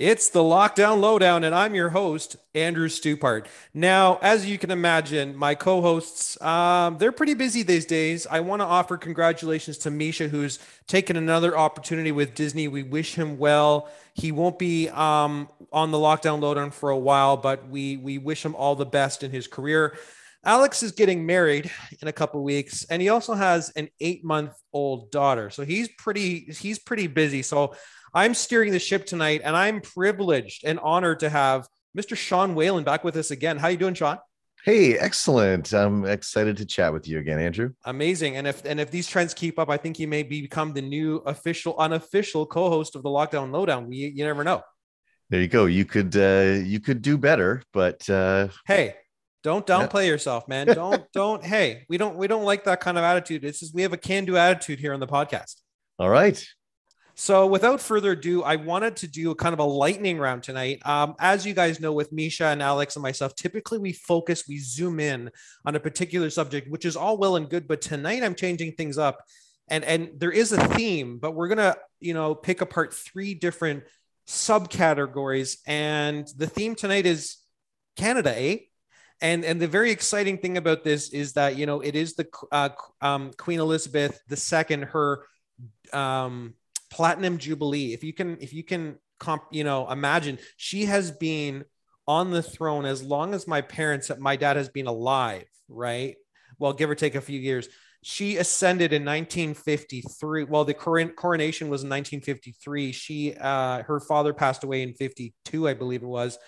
It's the Lockdown Lowdown, and I'm your host, Andrew Stupart. Now, as you can imagine, my co hosts, um, they're pretty busy these days. I want to offer congratulations to Misha, who's taken another opportunity with Disney. We wish him well. He won't be um, on the Lockdown Lowdown for a while, but we, we wish him all the best in his career. Alex is getting married in a couple weeks, and he also has an eight month old daughter. So he's pretty he's pretty busy. So I'm steering the ship tonight, and I'm privileged and honored to have Mr. Shawn Whalen back with us again. How you doing, Shawn? Hey, excellent. I'm excited to chat with you again, Andrew. Amazing. And if and if these trends keep up, I think he may become the new official, unofficial co-host of the Lockdown Lowdown. We you never know. There you go. You could uh you could do better, but uh hey, don't downplay yeah. yourself, man. Don't don't hey, we don't we don't like that kind of attitude. It's just we have a can-do attitude here on the podcast. All right. So, without further ado, I wanted to do kind of a lightning round tonight. Um, as you guys know, with Misha and Alex and myself, typically we focus, we zoom in on a particular subject, which is all well and good. But tonight I'm changing things up, and and there is a theme, but we're gonna you know pick apart three different subcategories, and the theme tonight is Canada, eh? And and the very exciting thing about this is that you know it is the uh, um, Queen Elizabeth II, her um, platinum jubilee. If you can if you can comp you know imagine she has been on the throne as long as my parents my dad has been alive right? Well give or take a few years. She ascended in 1953 well the coronation was in 1953 she uh her father passed away in 52 i believe it was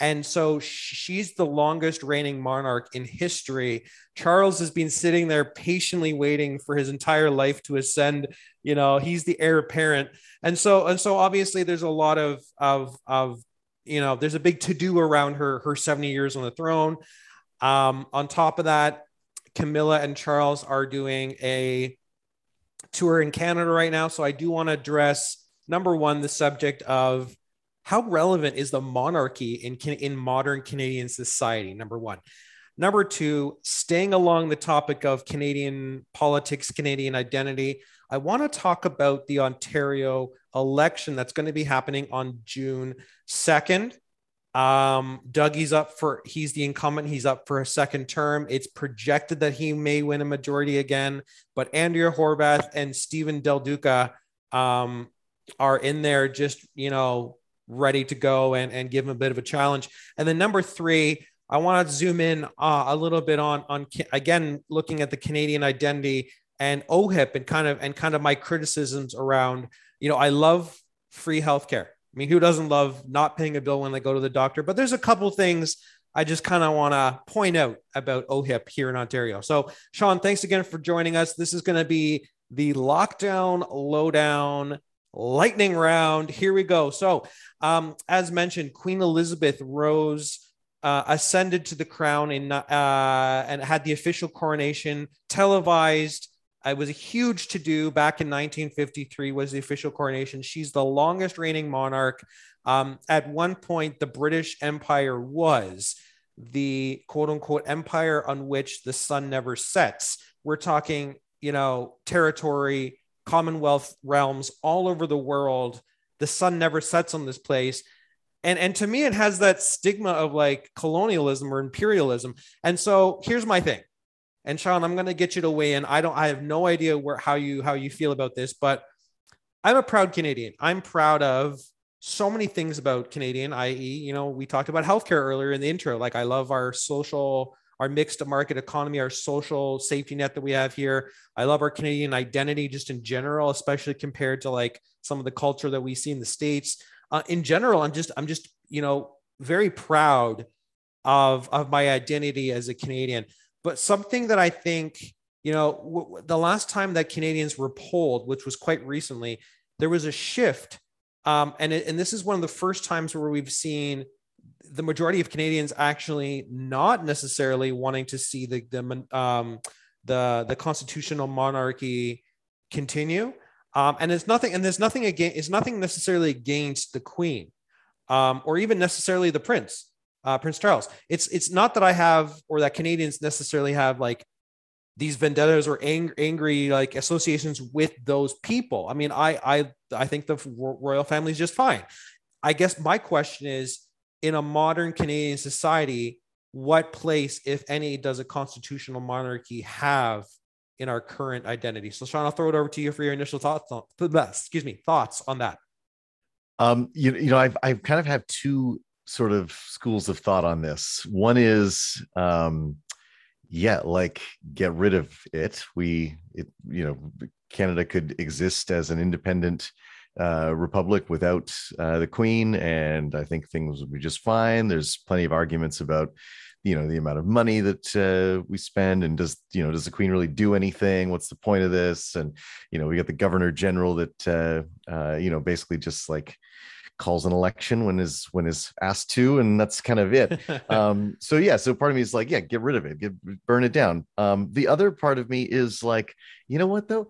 and so she's the longest reigning monarch in history. Charles has been sitting there patiently waiting for his entire life to ascend. You know, he's the heir apparent. And so, and so obviously there's a lot of, of, of, you know, there's a big to do around her, her 70 years on the throne. Um, on top of that, Camilla and Charles are doing a tour in Canada right now. So I do want to address number one, the subject of how relevant is the monarchy in, in modern Canadian society? Number one. Number two, staying along the topic of Canadian politics, Canadian identity, I want to talk about the Ontario election that's going to be happening on June 2nd. Um, Dougie's up for, he's the incumbent. He's up for a second term. It's projected that he may win a majority again, but Andrea Horwath and Stephen Del Duca um, are in there just, you know, ready to go and, and give him a bit of a challenge. And then number three, I want to zoom in uh, a little bit on on again looking at the Canadian identity and OHIP and kind of and kind of my criticisms around. You know, I love free healthcare. I mean, who doesn't love not paying a bill when they go to the doctor? But there's a couple things I just kind of want to point out about OHIP here in Ontario. So, Shawn, thanks again for joining us. This is going to be the lockdown lowdown lightning round. Here we go. So, um, as mentioned, Queen Elizabeth rose, uh, ascended to the crown in, uh, and had the official coronation televised. It was a huge to do back in 1953 was the official coronation. She's the longest reigning monarch. Um, at one point, the British Empire was the quote unquote empire on which the sun never sets. We're talking, you know, territory Commonwealth realms all over the world. The sun never sets on this place. And, and to me, it has that stigma of like colonialism or imperialism. And so here's my thing. And Shawn, I'm going to get you to weigh in. I don't, I have no idea where, how you, how you feel about this, but I'm a proud Canadian. I'm proud of so many things about Canadian, i.e., you know, we talked about healthcare earlier in the intro. Like I love our social our mixed market economy, our social safety net that we have here. I love our Canadian identity just in general, especially compared to like some of the culture that we see in the states. Uh, in general, I'm just I'm just you know very proud of of my identity as a Canadian. But something that I think you know w- the last time that Canadians were polled, which was quite recently, there was a shift. Um, and, it, and this is one of the first times where we've seen the majority of Canadians actually not necessarily wanting to see the the um, the, the constitutional monarchy continue. Um, and it's nothing, and there's nothing again, it's nothing necessarily against the Queen, um, or even necessarily the Prince, uh, Prince Charles. It's it's not that I have or that Canadians necessarily have like these vendettas or ang- angry like associations with those people. I mean, I I I think the royal family is just fine I guess my question is in a modern Canadian society, what place, if any, does a constitutional monarchy have in our current identity? So, Shawn, I'll throw it over to you for your initial thoughts. On, excuse me, thoughts on that. Um, you, you know, I've I've kind of have two sort of schools of thought on this. One is, um, yeah, like get rid of it. We, it, you know, Canada could exist as an independent uh, republic without uh, the queen, and I think things would be just fine. There's plenty of arguments about you know the amount of money that uh, we spend and does you know does the queen really do anything? What's the point of this? And you know we got the governor general that uh, uh, you know basically just like calls an election when is when is asked to and that's kind of it. Um so yeah so part of me is like yeah get rid of it get burn it down. Um the other part of me is like you know what though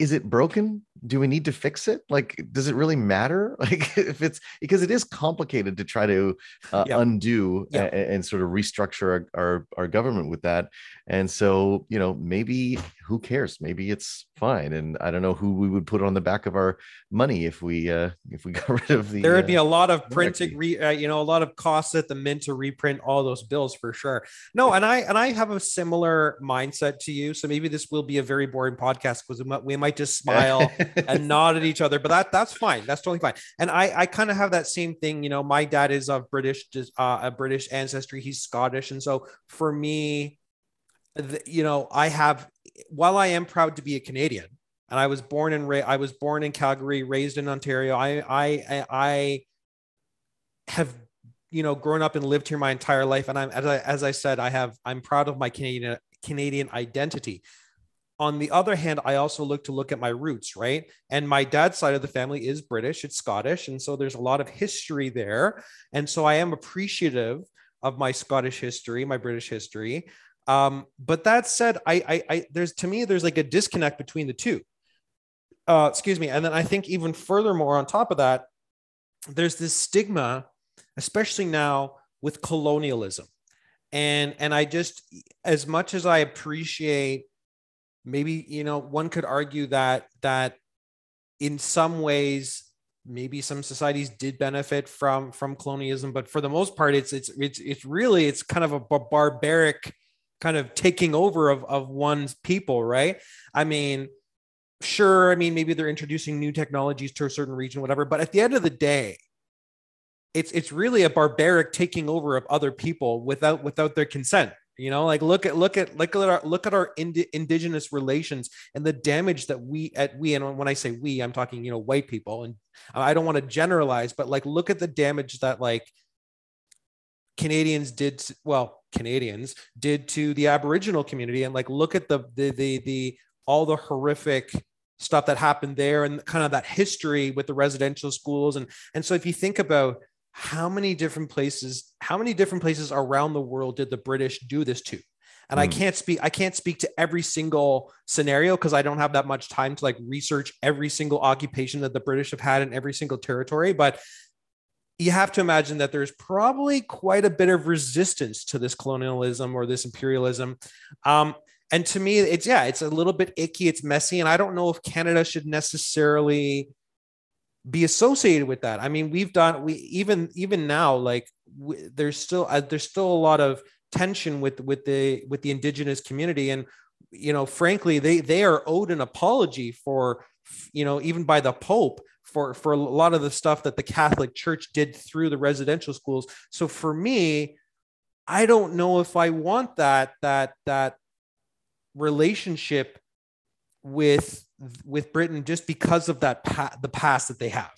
is it broken? Do we need to fix it? Like does it really matter? Like if it's because it is complicated to try to uh, undo and, and, sort of restructure our, our, our government with that. And so you know maybe who cares? Maybe it's fine. And i don't know who we would put on the back of our money if we uh if we got rid of the there would uh, be a lot of printing re, uh, you know a lot of costs at the mint to reprint all those bills for sure. No and i and i have a similar mindset to you. So maybe this will be a very boring podcast because we might just smile and nod at each other but that that's fine that's totally fine and i i kind of have that same thing you know my dad is of british uh, a british ancestry he's scottish and so for me you know i have while i am proud to be a canadian and I was born in I was born in Calgary, raised in Ontario. I I I have you know grown up and lived here my entire life, and I'm as I, as I said, I have I'm proud of my Canadian Canadian identity. On the other hand, I also look to look at my roots, right? And my dad's side of the family is British, it's Scottish, and so there's a lot of history there, and so I am appreciative of my Scottish history, my British history. Um, but that said, I, I, I, there's to me, there's like a disconnect between the two uh, excuse me. And then I think even furthermore, on top of that, there's this stigma, especially now with colonialism. And and I just as much as I appreciate maybe you know one could argue that that in some ways maybe some societies did benefit from from colonialism but for the most part it's it's it's, it's really it's kind of a barbaric kind of taking over of of one's people right i mean sure, I mean, maybe they're introducing new technologies to a certain region, whatever. But at the end of the day, it's it's really a barbaric taking over of other people without without their consent. You know, like look at look at look at our look at our ind- indigenous relations and the damage that we at we and when I say we, I'm talking you know white people, and I don't want to generalize, but like look at the damage that like Canadians did well Canadians did to the Aboriginal community, and like look at the the the the all the horrific stuff that happened there and kind of that history with the residential schools and and so if you think about how many different places how many different places around the world did the british do this to and mm. i hmm. can't speak i can't speak to every single scenario because i don't have that much time to like research every single occupation that the british have had in every single territory but you have to imagine that there's probably quite a bit of resistance to this colonialism or this imperialism um, and to me it's yeah it's a little bit icky it's messy and i don't know if canada should necessarily be associated with that. I mean we've done we even even now like we, there's still uh, there's still a lot of tension with with the with the indigenous community. And you know frankly they they are owed an apology for you know even by the pope for for a lot of the stuff that the catholic church did through the residential schools. So for me i don't know if i want that that that relationship with with Britain just because of that pa- the past that they have,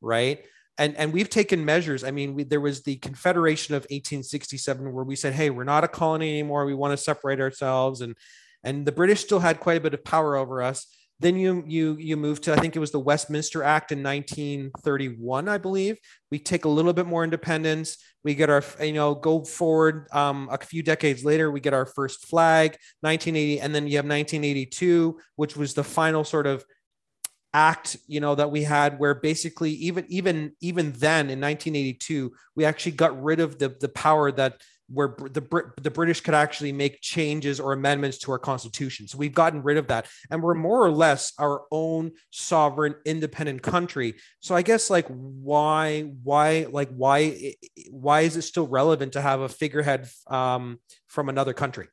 right? And and we've taken measures. I mean, we, there was the Confederation of 1867 where we said, "Hey, we're not a colony anymore. We want to separate ourselves." And and the British still had quite a bit of power over us. Then you you you move to I think it was the Westminster Act in 1931, I believe. We take a little bit more independence. We get our you know go forward um, a few decades later. We get our first flag, 1980, and then you have 1982, which was the final sort of act you know that we had where basically even even even then in 1982 we actually got rid of the the power that where the the British could actually make changes or amendments to our constitution. So we've gotten rid of that, and we're more or less our own sovereign, independent country. So I guess like why why like why why is it still relevant to have a figurehead um, from another country?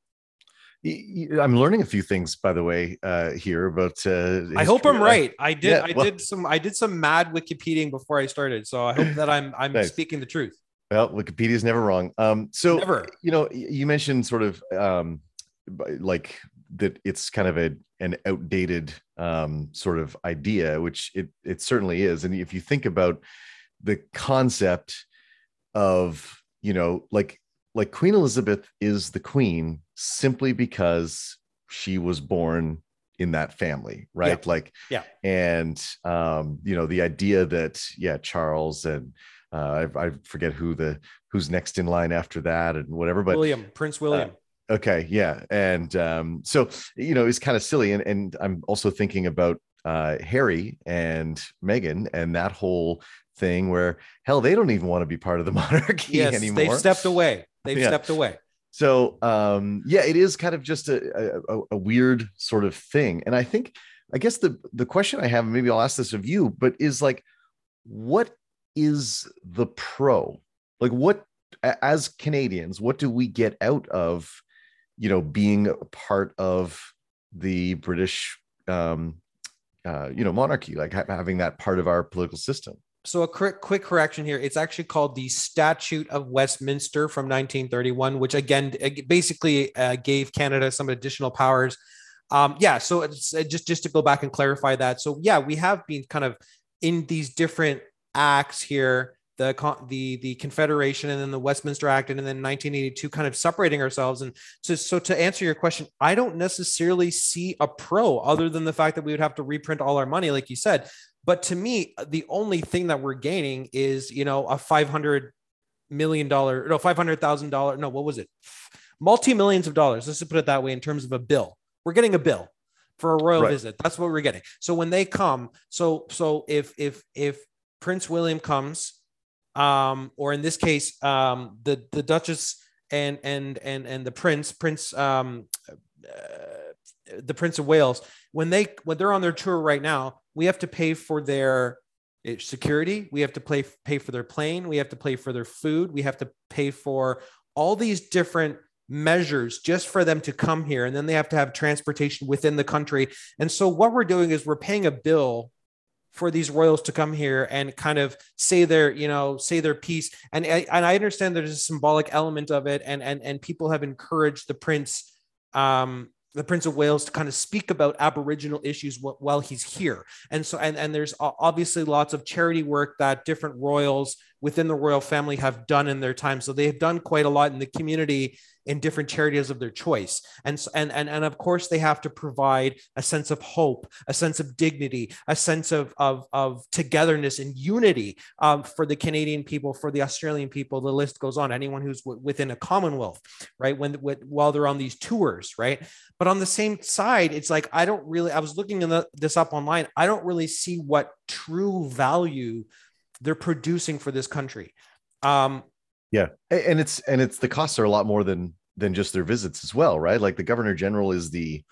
I'm learning a few things, by the way, uh, here about. Uh, I hope I'm right. I did. Yeah, I well, did some. I did some mad Wikipediaing before I started, so I hope that I'm I'm nice. speaking the truth. Well, Wikipedia is never wrong. Um, so never. you know, you mentioned sort of um, like that it's kind of a an outdated um, sort of idea, which it it certainly is. And if you think about the concept of you know, like like Queen Elizabeth is the queen simply because she was born in that family, right? Yeah. Like, yeah. And um, you know, the idea that yeah, Charles and uh, I, I, forget who the who's next in line after that and whatever. But William, Prince William. Uh, okay, yeah, and um, so you know it's kind of silly, and and I'm also thinking about uh, Harry and Meghan and that whole thing where hell they don't even want to be part of the monarchy yes, anymore. They've stepped away. They've yeah. stepped away. So um, yeah, it is kind of just a, a, a weird sort of thing, and I think I guess the the question I have, maybe I'll ask this of you, but is like, what is the pro? Like, what as Canadians, what do we get out of, you know, being a part of the British, um, uh, you know, monarchy, like ha- having that part of our political system? So a quick quick correction here. It's actually called the Statute of Westminster from 1931, which again basically uh, gave Canada some additional powers. Um, yeah. So it's uh, just just to go back and clarify that. So yeah, we have been kind of in these different acts here the the the confederation and then the westminster act and then 1982 kind of separating ourselves. And so so to answer your question i don't necessarily see a pro other than the fact that we would have to reprint all our money like you said. But to me the only thing that we're gaining is you know a 500 million dollar no 500,000 dollar no what was it? Multi millions of dollars let's just put it that way in terms of a bill. We're getting a bill for a royal right. visit. That's what we're getting. So when they come so so if if if Prince William comes, um, or in this case, um, the the Duchess and and and and the Prince, Prince, um, uh, the Prince of Wales, when they when they're on their tour right now, we have to pay for their eh, security. We have to pay pay for their plane. We have to pay for their food. We have to pay for all these different measures just for them to come here and then they have to have transportation within the country and so what we're doing is we're paying a bill for these royals to come here and kind of say their you know say their piece. And I, and I understand there's a symbolic element of it and and and people have encouraged the prince um the prince of wales to kind of speak about aboriginal issues while he's here. And so and and there's obviously lots of charity work that different royals within the royal family have done in their time. So they have done quite a lot in the community in different charities of their choice. And and and, and of course they have to provide a sense of hope a sense of dignity a sense of of, of togetherness and unity um, for the canadian people for the australian people. The list goes on. Anyone who's w- within a commonwealth right? When, when while they're on these tours right? But on the same side it's like i don't really i was looking the, this up online. I don't really see what true value they're producing for this country um, yeah, and it's and it's the costs are a lot more than than just their visits as well, right? Like the governor general is the,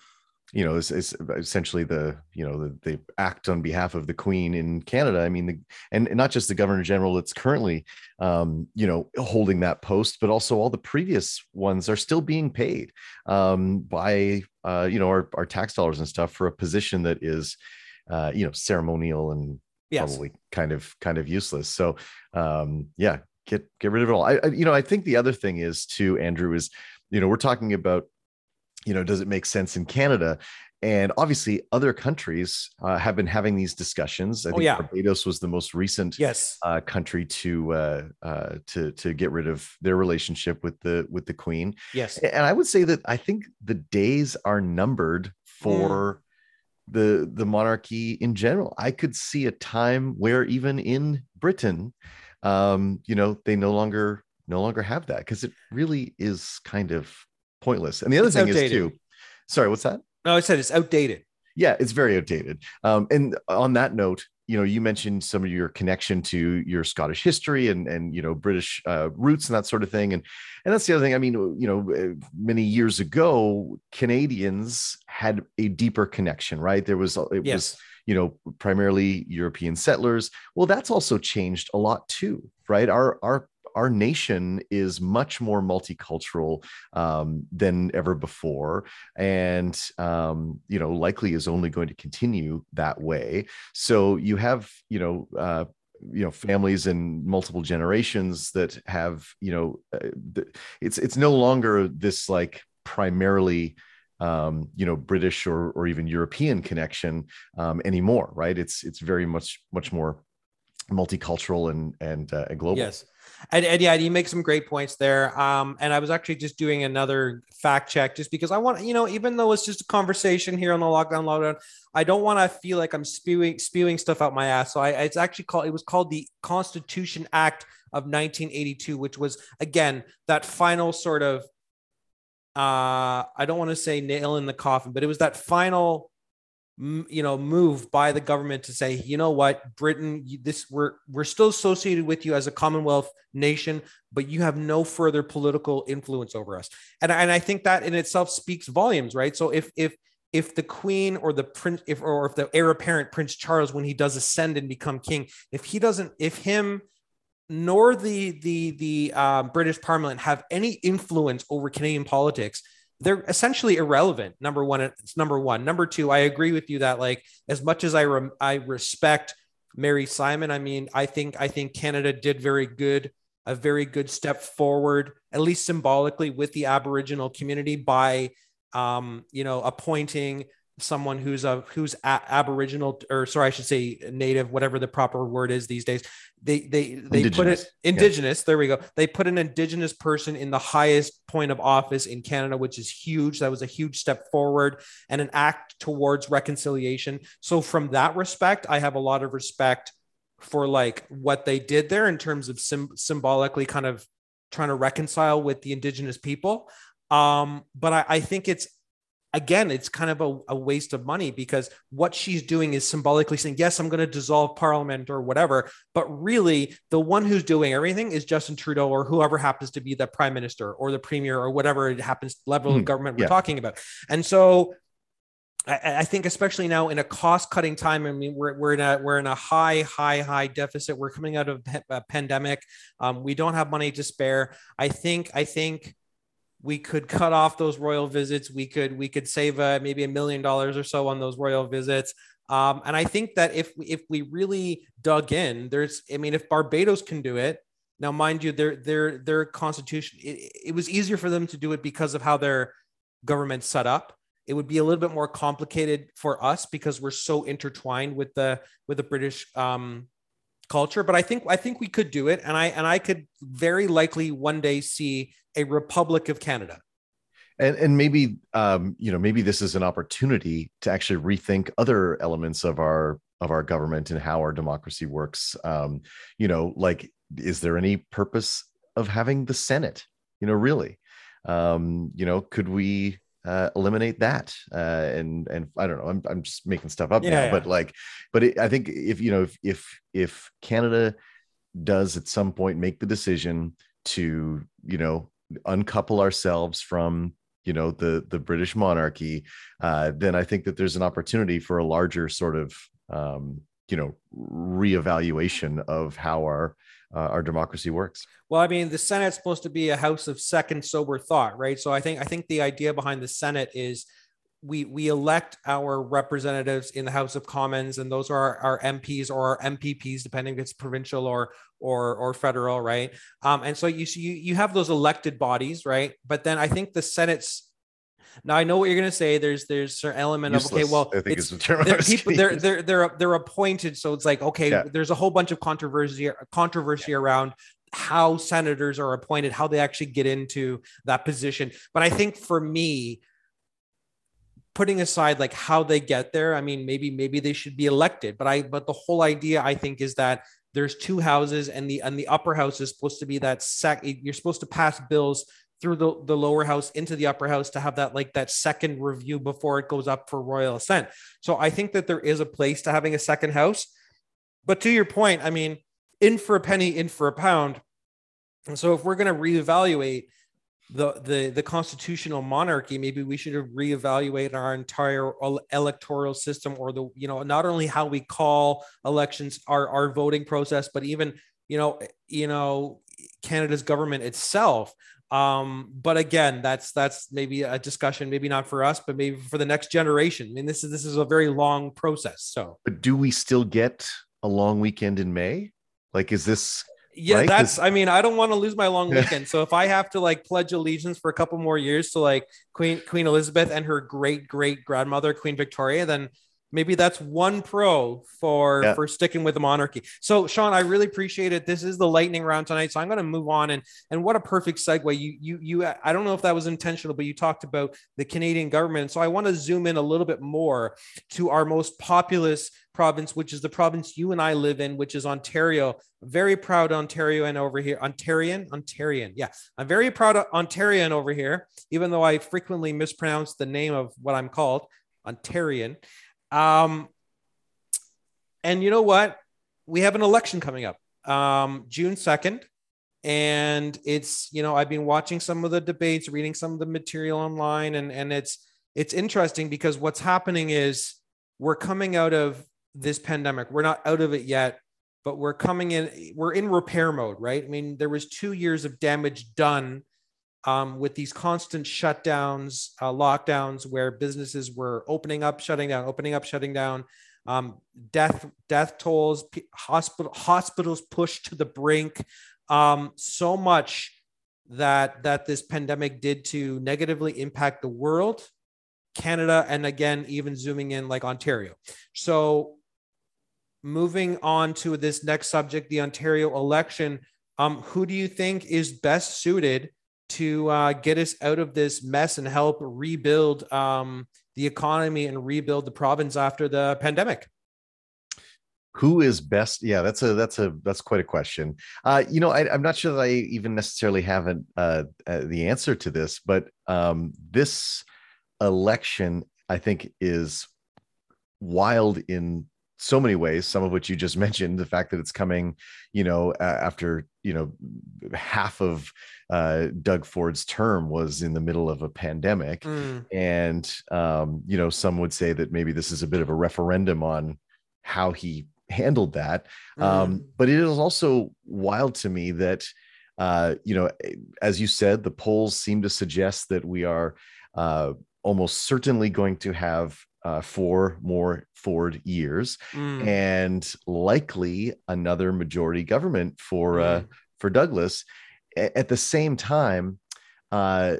you know, is, is essentially the you know the, act on behalf of the queen in Canada. I mean, the, and, and not just the governor general that's currently, um, you know, holding that post, but also all the previous ones are still being paid um, by uh, you know our, our tax dollars and stuff for a position that is, uh, you know, ceremonial and yes. probably kind of kind of useless. So um, yeah, get get rid of it all. I, I, you know I think the other thing is too Andrew is you know we're talking about you know does it make sense in Canada and obviously other countries uh, have been having these discussions. I oh, think yeah. Barbados was the most recent yes. uh, country to uh, uh, to to get rid of their relationship with the with the Queen. Yes, and I would say that I think the days are numbered for. Mm. The, the monarchy in general. I could see a time where even in Britain, um, you know, they no longer no longer have that because it really is kind of pointless. And the other it's thing outdated. is too. Sorry, what's that? No, I said it's outdated. Yeah, it's very outdated. Um, and on that note, you know you mentioned some of your connection to your Scottish history and and you know British uh, roots and that sort of thing, and and that's the other thing. I mean, you know, uh, many years ago, Canadians had a deeper connection, right? There was it yes. was you know primarily European settlers. Well, that's also changed a lot too, right? Our our our nation is much more multicultural um, than ever before, and um, you know likely is only going to continue that way. So you have you know. Uh, you know families and multiple generations that have you know uh, it's it's no longer this like primarily um, you know British or or even European connection um, anymore, right? It's it's very much much more multicultural and and, uh, and global. Yes, and, and yeah, you make some great points there. Um, and I was actually just doing another fact check just because I want, you know, even though it's just a conversation here on the lockdown lockdown, I don't want to feel like I'm spewing spewing stuff out my ass. So I, it's actually called it was called the Constitution Act of 1982, which was again that final sort of uh I don't want to say nail in the coffin, but it was that final you know move by the government to say you know what? Britain this we're we're still associated with you as a commonwealth nation but you have no further political influence over us. And, and i think that in itself speaks volumes right? So if if if the queen or the prince if or if the heir apparent prince charles when he does ascend and become king if he doesn't if him nor the the the uh, british parliament have any influence over canadian politics they're essentially irrelevant. Number one, it's number one. Number two, I agree with you that like as much as I re- I respect Mary Simon, I mean, I think I think Canada did very good, a very good step forward, at least symbolically, with the Aboriginal community by um, you know appointing someone who's a who's a, aboriginal or sorry i should say native whatever the proper word is these days. They they they indigenous. put it indigenous. Yeah. there we go. They put an indigenous person in the highest point of office in canada which is huge. That was a huge step forward and an act towards reconciliation. So from that respect i have a lot of respect for like what they did there in terms of sim- symbolically kind of trying to reconcile with the indigenous people. Um, but I, I think it's again, it's kind of a, a, waste of money because what she's doing is symbolically saying, yes, I'm going to dissolve parliament or whatever. But really, the one who's doing everything is Justin Trudeau or whoever happens to be the prime minister or the premier or whatever it happens level mm, of hmm. government we're talking about. And so I, I, think especially now in a cost cutting time, I mean, we're, we're in a, we're in a high, high, high deficit. We're coming out of a pandemic. Um, we don't have money to spare. I think, I think, we could cut off those royal visits. We could we could save uh, maybe a million dollars or so on those royal visits. Um, and I think that if if we really dug in, there's I mean, if Barbados can do it now, mind you, their their their constitution it, it was easier for them to do it because of how their government set up. It would be a little bit more complicated for us because we're so intertwined with the with the British um, culture. But I think I think we could do it, and I and I could very likely one day see a Republic of Canada. And, and maybe um, you know maybe this is an opportunity to actually rethink other elements of our of our government and how our democracy works. Um, you know, like is there any purpose of having the Senate? You know, really, um, you know, could we uh, eliminate that? Uh, and and I don't know, I'm I'm just making stuff up yeah, now, yeah. but like, but it, I think if you know if if if Canada does at some point make the decision to you know uncouple ourselves from you know the the british monarchy uh, then i think that there's an opportunity for a larger sort of um, you know reevaluation of how our uh, our democracy works well i mean the senate's supposed to be a house of second sober thought right so i think i think the idea behind the senate is we we elect our representatives in the House of Commons, and those are our, our MPs or our MPPs, depending if it's provincial or or or federal, right? Um, and so you you you have those elected bodies, right? But then I think the Senate's now I know what you're going to say. There's there's an element Useless, of okay, well, I think it's, it's the they're people they're they're they're they're appointed, so it's like okay, yeah. there's a whole bunch of controversy controversy yeah. around how senators are appointed, how they actually get into that position. But I think for me, putting aside like how they get there i mean maybe maybe they should be elected but i but the whole idea i think is that there's two houses and the and the upper house is supposed to be that sec you're supposed to pass bills through the, the lower house into the upper house to have that like that second review before it goes up for royal assent so i think that there is a place to having a second house But to your point, I mean, in for a penny, in for a pound. And so if we're going to reevaluate the, the the constitutional monarchy, maybe we should reevaluate our entire electoral system or the, you know, not only how we call elections, our, our voting process, but even, you know, you know, Canada's government itself. Um, but again, that's that's maybe a discussion, maybe not for us, but maybe for the next generation. I mean, this is this is a very long process. So, but do we still get a long weekend in May? Like, is this yeah, right? that's I mean, I don't want to lose my long weekend. so if I have to like pledge allegiance for a couple more years to like Queen Queen Elizabeth and her great great grandmother, Queen Victoria, then maybe that's one pro for yeah. for sticking with the monarchy. So shawn i really appreciate it. This is the lightning round tonight so i'm going to move on and and what a perfect segue. You you you i don't know if that was intentional but you talked about the canadian government so i want to zoom in a little bit more to our most populous province which is the province you and i live in which is ontario. Very proud ontario and over here ontarian ontarian yeah. I'm very proud of ontarian over here even though i frequently mispronounce the name of what i'm called ontarian um, and you know what? We have an election coming up, um, June 2nd. And it's, you know, I've been watching some of the debates, reading some of the material online, and, and it's it's interesting because what's happening is we're coming out of this pandemic. We're not out of it yet, but we're coming in, we're in repair mode, right? I mean, there was two years of damage done um, with these constant shutdowns, uh, lockdowns, where businesses were opening up, shutting down, opening up, shutting down. Um, death death tolls, hospital hospitals pushed to the brink. Um, so much that that this pandemic did to negatively impact the world, Canada, and again even zooming in like Ontario. So moving on to this next subject, the Ontario election. Um, who do you think is best suited to uh, get us out of this mess and help rebuild um, the economy and rebuild the province after the pandemic. Who is best? Yeah that's a that's a that's quite a question. Uh you know I, am not sure that i even necessarily have an, uh, uh, the answer to this but um this election i think is wild in so many ways some of which you just mentioned the fact that it's coming you know after you know half of uh, doug ford's term was in the middle of a pandemic mm. and um, you know some would say that maybe this is a bit of a referendum on how he handled that um, mm. um, but it is also wild to me that uh, you know as you said the polls seem to suggest that we are uh, almost certainly going to have uh, four more Ford years, mm. and likely another majority government for uh, mm. uh, for Douglas. A- at the same time, uh,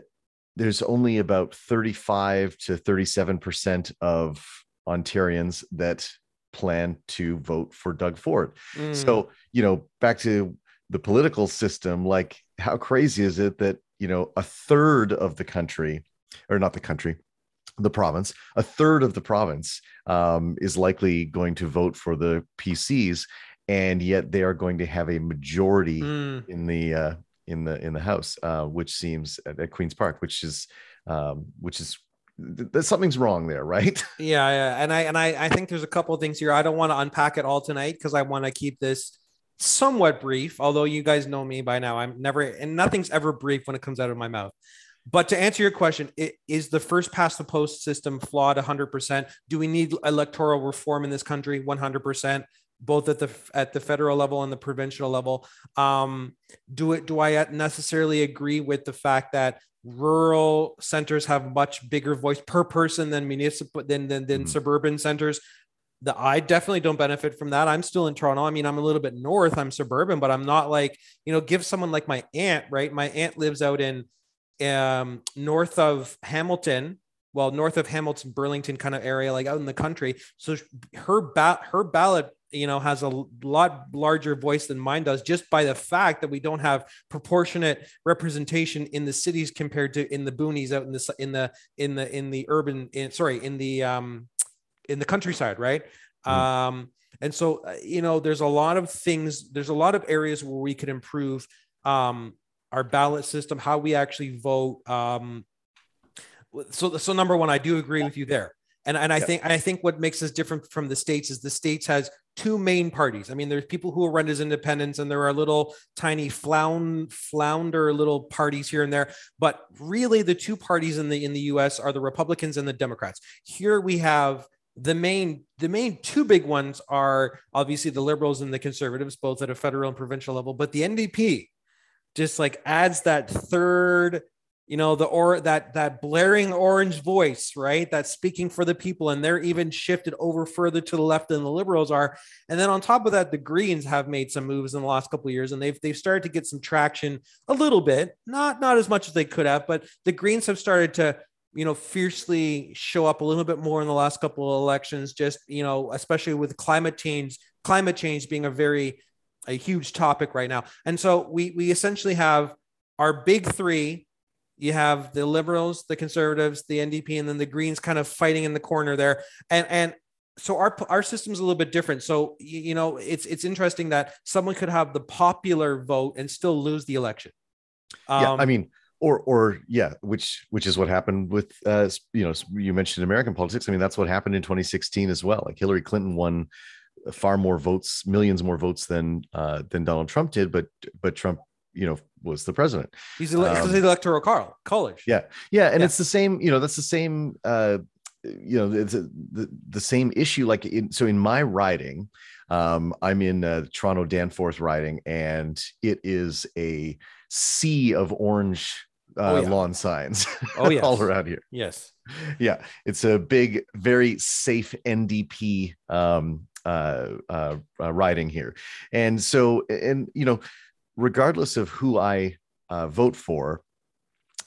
there's only about 35 to 37 percent of Ontarians that plan to vote for Doug Ford. Mm. So you know, back to the political system, like how crazy is it that you know a third of the country, or not the country, the province, a third of the province um, is likely going to vote for the PCs, and yet they are going to have a majority mm. in the uh, in the in the House, uh, which seems at, at, Queens Park, which is um, which is th- something's wrong there, right? Yeah, yeah, and I and I I think there's a couple of things here. I don't want to unpack it all tonight because I want to keep this somewhat brief. Although you guys know me by now, I'm never and nothing's ever brief when it comes out of my mouth. But to answer your question, is the first past the post system flawed 100%? Do we need electoral reform in this country 100%? both at the at the federal level and the provincial level um, do it do i necessarily agree with the fact that rural centers have much bigger voice per person than municipal than than, than mm-hmm. suburban centers the I definitely don't benefit from that. I'm still in Toronto. I mean, I'm a little bit north. I'm suburban, but I'm not like, you know, give someone like my aunt, right? My aunt lives out in um, north of Hamilton, well, north of Hamilton, Burlington kind of area, like out in the country. So her ba- her ballot, you know, has a lot larger voice than mine does, just by the fact that we don't have proportionate representation in the cities compared to in the boonies out in the in the in the in the urban, in, sorry, in the um, in the countryside, right? Mm. Um, and so, uh, you know, there's a lot of things. There's a lot of areas where we could improve. Um, our ballot system, how we actually vote. Um, so, so number one, I do agree with you there. And and I yeah. think I think what makes us different from the states is the states has two main parties. I mean, there's people who are run as independents, and there are little tiny flound flounder little parties here and there. But really, the two parties in the in the U.S. are the Republicans and the Democrats. Here we have the main the main two big ones are obviously the liberals and the conservatives both at a federal and provincial level but the ndp just like adds that third you know the or that that blaring orange voice right? That's speaking for the people and they're even shifted over further to the left than the liberals are. And then on top of that the greens have made some moves in the last couple of years and they've they've started to get some traction a little bit. Not not as much as they could have but the greens have started to you know fiercely show up a little bit more in the last couple of elections just you know especially with climate change climate change being a very a huge topic right now and so we we essentially have our big three you have the liberals, the conservatives, the NDP, and then the Greens kind of fighting in the corner there. And and so our our system's a little bit different. So you know, it's it's interesting that someone could have the popular vote and still lose the election. Um, yeah, I um, mean, or or yeah, which which is what happened with uh, you know, you mentioned American politics. I mean, that's what happened in 2016 as well. Like Hillary Clinton won far more votes, millions more votes than uh, than Donald Trump did, but but Trump you know was the president. He's ele- um, the electoral college. Yeah, yeah, and yeah. it's the same. You know, that's the same. Uh, you know, it's a, the the same issue. Like in, so, in my riding, um, I'm in uh, Toronto Danforth riding, and it is a sea of orange uh, oh, yeah. lawn signs oh, yes. all around here. Yes. Yeah. It's a big, very safe NDP um, uh, uh, uh, riding here. And so, and, you know, regardless of who I uh, vote for,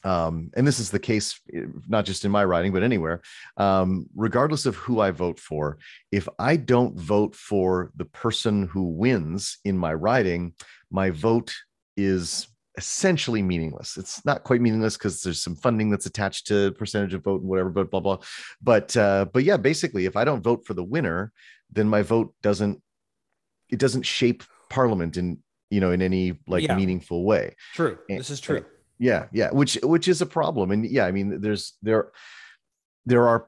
um, and this is the case eh, not just in my riding but anywhere um, regardless of who i vote for if i don't vote for the person who wins in my riding my vote is essentially meaningless it's not quite meaningless because there's some funding that's attached to percentage of vote and whatever but blah blah but uh, but yeah basically if i don't vote for the winner then my vote doesn't it doesn't shape parliament in you know, in any like yeah. meaningful way. True. And, this is true. Yeah, yeah, which which is a problem. And yeah, I mean, there's there there are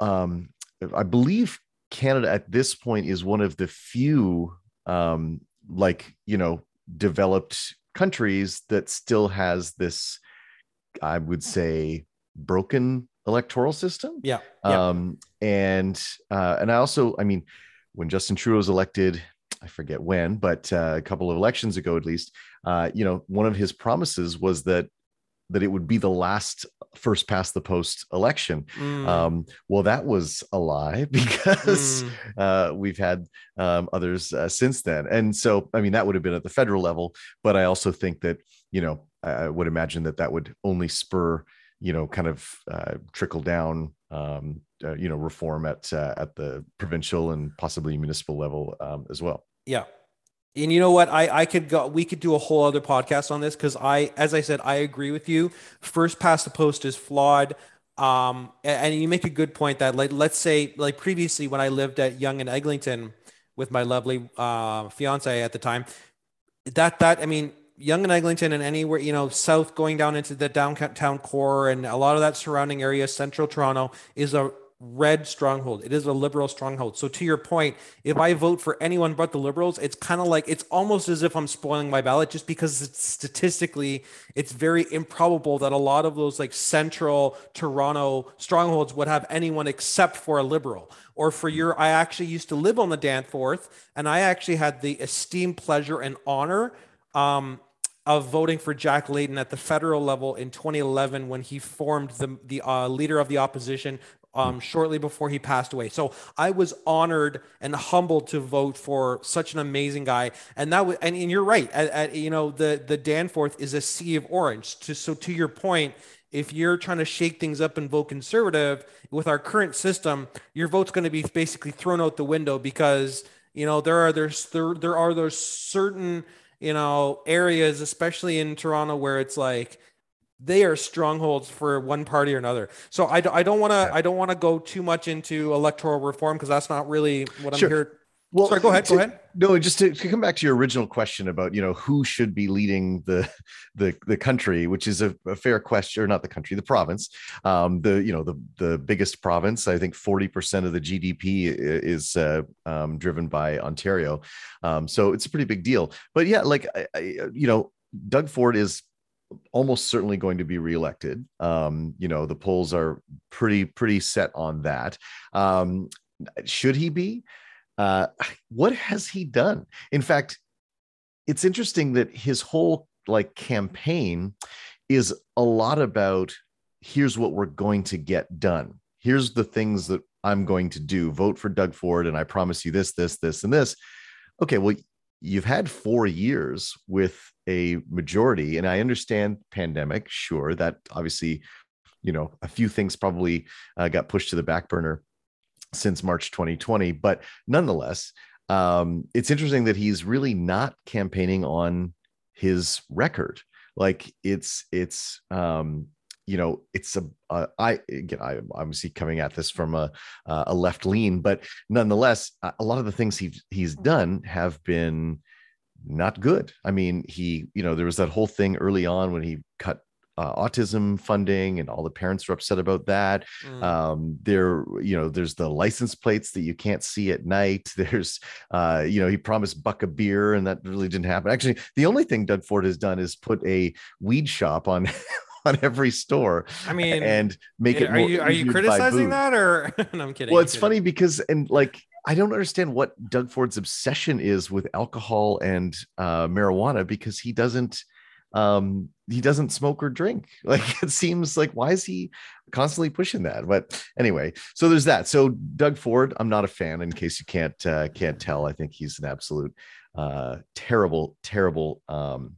um I believe Canada at this point is one of the few um like, you know, developed countries that still has this I would say broken electoral system. Yeah. yeah. Um and uh and I also I mean when Justin Trudeau was elected I forget when, but uh, a couple of elections ago, at least, uh, you know, one of his promises was that that it would be the last first past the post election. Mm. Um, well, that was a lie because mm. uh, we've had um, others uh, since then. And so, I mean, that would have been at the federal level, but I also think that, you know, I would imagine that that would only spur, you know, kind of uh, trickle down um, uh, you know reform at uh, at the provincial and possibly municipal level um, as well. Yeah. And you know what? I, I could go, we could do a whole other podcast on this because I, as I said, I agree with you. First past the post is flawed. Um, and, and you make a good point that like, let's say like previously when I lived at Yonge and Eglinton with my lovely, uh, fiance at the time, that, that, I mean, Yonge and Eglinton and anywhere, you know, south going down into the downtown core and a lot of that surrounding area, central Toronto is a red stronghold. It is a liberal stronghold. So to your point, if I vote for anyone but the liberals, it's kind of like it's almost as if I'm spoiling my ballot just because it's statistically it's very improbable that a lot of those like central Toronto strongholds would have anyone except for a liberal. Or for your I actually used to live on the Danforth and I actually had the esteemed pleasure and honor um, of voting for Jack Layton at the federal level in 2011 when he formed the the uh, leader of the opposition um, shortly before he passed away. So I was honored and humbled to vote for such an amazing guy. And that was, and, and you're right. At, at, you know, the the Danforth is a sea of orange. To, so to your point, if you're trying to shake things up and vote conservative with our current system, your vote's going to be basically thrown out the window because you know there are there's there, there are those certain you know areas, especially in Toronto, where it's like they are strongholds for one party or another. So I, I don't want to I don't want to go too much into electoral reform because that's not really what I'm here. Well, sorry, go ahead. To, go ahead. No, just to, to, come back to your original question about you know who should be leading the the the country, which is a, a fair question, or not the country, the province. Um, the you know the the biggest province. I think forty percent of the GDP is uh, um, driven by Ontario, um, so it's a pretty big deal. But yeah, like I, I, you know, Doug Ford is almost certainly going to be reelected. Um, you know, the polls are pretty pretty set on that. Um, should he be? Uh, what has he done? In fact, it's interesting that his whole like campaign is a lot about here's what we're going to get done. Here's the things that I'm going to do. Vote for Doug Ford, and I promise you this, this, this, and this. Okay, well, you've had four years with a majority, and I understand pandemic. Sure, that obviously, you know, a few things probably uh, got pushed to the back burner since March 2020. But nonetheless, um, it's interesting that he's really not campaigning on his record. Like it's it's um, you know it's a uh, I again I obviously coming at this from a a left lean, but nonetheless, a lot of the things he's he's done have been not good. I mean, he you know there was that whole thing early on when he cut uh, autism funding and all the parents are upset about that. Mm. um, there you know there's the license plates that you can't see at night. There's uh, you know he promised buck a beer and that really didn't happen. Actually the only thing doug ford has done is put a weed shop on on every store i mean and make it, are you are you criticizing that or no, i'm kidding well it's funny because and like I don't understand what Doug Ford's obsession is with alcohol and uh, marijuana because he doesn't um he doesn't smoke or drink like it seems like why is he constantly pushing that but anyway so there's that so doug ford i'm not a fan in case you can't uh, can't tell i think he's an absolute uh terrible terrible um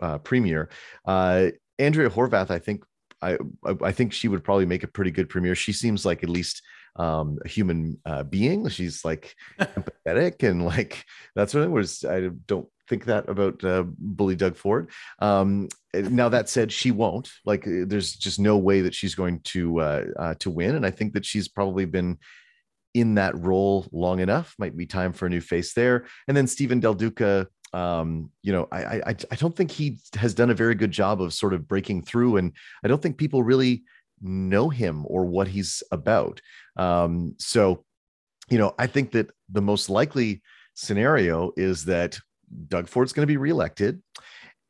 uh premier uh andrea horwath i think I, I think she would probably make a pretty good premier. She seems like at least um, a human uh, being. She's like empathetic and like that's what it was. I don't think that about uh, bully Doug Ford. Um, now that said, she won't. Like, uh, there's just no way that she's going to uh, uh, to win, and I think that she's probably been in that role long enough. Might be time for a new face there. And then Stephen Del Duca. Um, you know, I, I I don't think he has done a very good job of sort of breaking through, and I don't think people really know him or what he's about. Um, so, you know, I think that the most likely scenario is that Doug Ford's going to be reelected,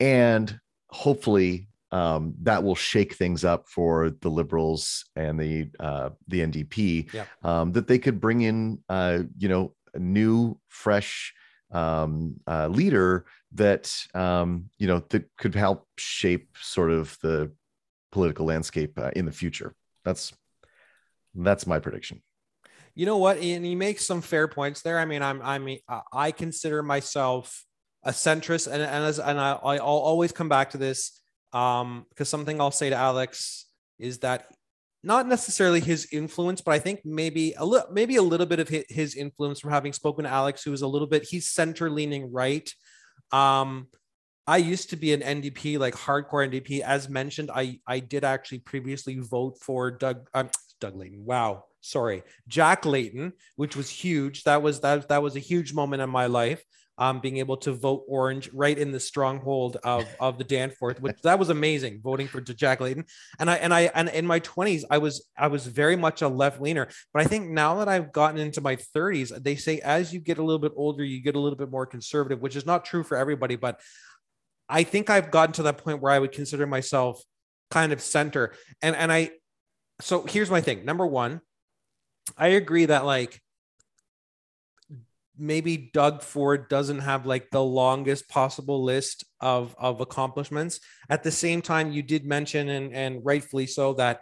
and hopefully um, that will shake things up for the Liberals and the uh, the NDP. Yeah. Um, that they could bring in, uh, you know, a new, fresh um, uh, leader that um, you know that could help shape sort of the political landscape uh, in the future. That's that's my prediction. You know what? And he makes some fair points there. I mean, I'm I mean I consider myself a centrist, and and as and I I'll always come back to this um because something I'll say to Alex is that not necessarily his influence, but I think maybe a little maybe a little bit of his influence from having spoken to Alex, who is a little bit he's center leaning right. Um, I used to be an NDP, like hardcore NDP. As mentioned, I I did actually previously vote for Doug um, Doug Layton. Wow, sorry, Jack Layton, which was huge. That was that that was a huge moment in my life um, being able to vote orange right in the stronghold of, of the Danforth, which that was amazing voting for Jack Layton. And I, and I, and in my twenties, I was, I was very much a left leaner, but I think now that I've gotten into my thirties, they say, as you get a little bit older, you get a little bit more conservative, which is not true for everybody, but I think I've gotten to that point where I would consider myself kind of center. And, and I, so here's my thing. Number one, I agree that like maybe Doug Ford doesn't have like the longest possible list of of accomplishments. At the same time, you did mention and and rightfully so that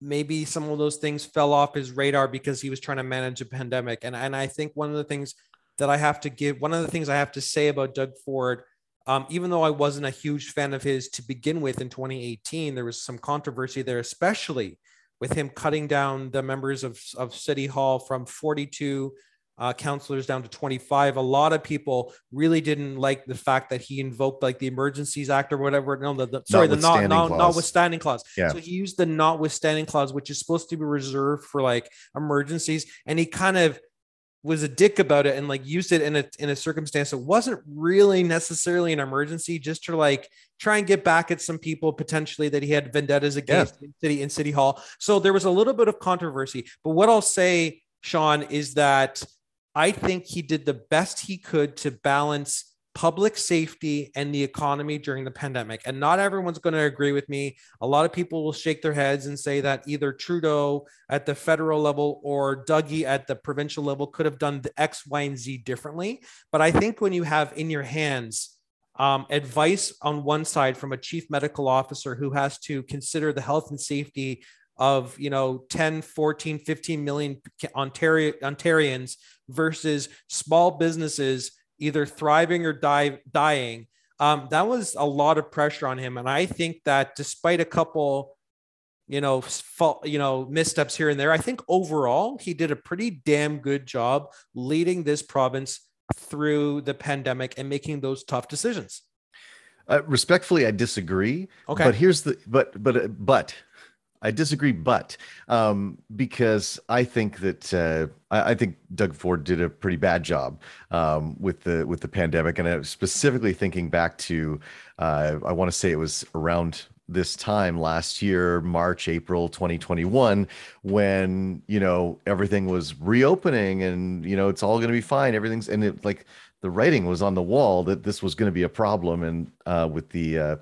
maybe some of those things fell off his radar because he was trying to manage a pandemic. And and I think one of the things that I have to give, one of the things I have to say about Doug Ford. Um, even though I wasn't a huge fan of his to begin with in 2018, there was some controversy there, especially with him cutting down the members of, of City Hall from 42 uh, councilors down to 25. A lot of people really didn't like the fact that he invoked like the Emergencies Act or whatever. No, the, the sorry, the not, not notwithstanding clause. Yeah. So he used the notwithstanding clause, which is supposed to be reserved for like emergencies, and he kind of was a dick about it and like used it in a in a circumstance that wasn't really necessarily an emergency, just to like try and get back at some people potentially that he had vendettas against yeah. in city in city hall. So there was a little bit of controversy. But what I'll say, Shawn, is that I think he did the best he could to balance public safety and the economy during the pandemic. And not everyone's going to agree with me. A lot of people will shake their heads and say that either Trudeau at the federal level or Dougie at the provincial level could have done the X, Y, and Z differently. But I think when you have in your hands um, advice on one side from a chief medical officer who has to consider the health and safety of you know 10 14 15 million Ontario, ontarians versus small businesses either thriving or die, dying. Um, that was a lot of pressure on him, and I think that despite a couple, you know, fault, you know, missteps here and there, I think overall he did a pretty damn good job leading this province through the pandemic and making those tough decisions. Uh, respectfully, I disagree. Okay, but here's the but but but I disagree, but um, because I think that uh, I, I, think Doug Ford did a pretty bad job um, with the with the pandemic, and I was specifically thinking back to uh, I want to say it was around this time last year, March, April 2021, when you know everything was reopening, and you know it's all going to be fine. Everything's and it like the writing was on the wall that this was going to be a problem, and uh, with the uh,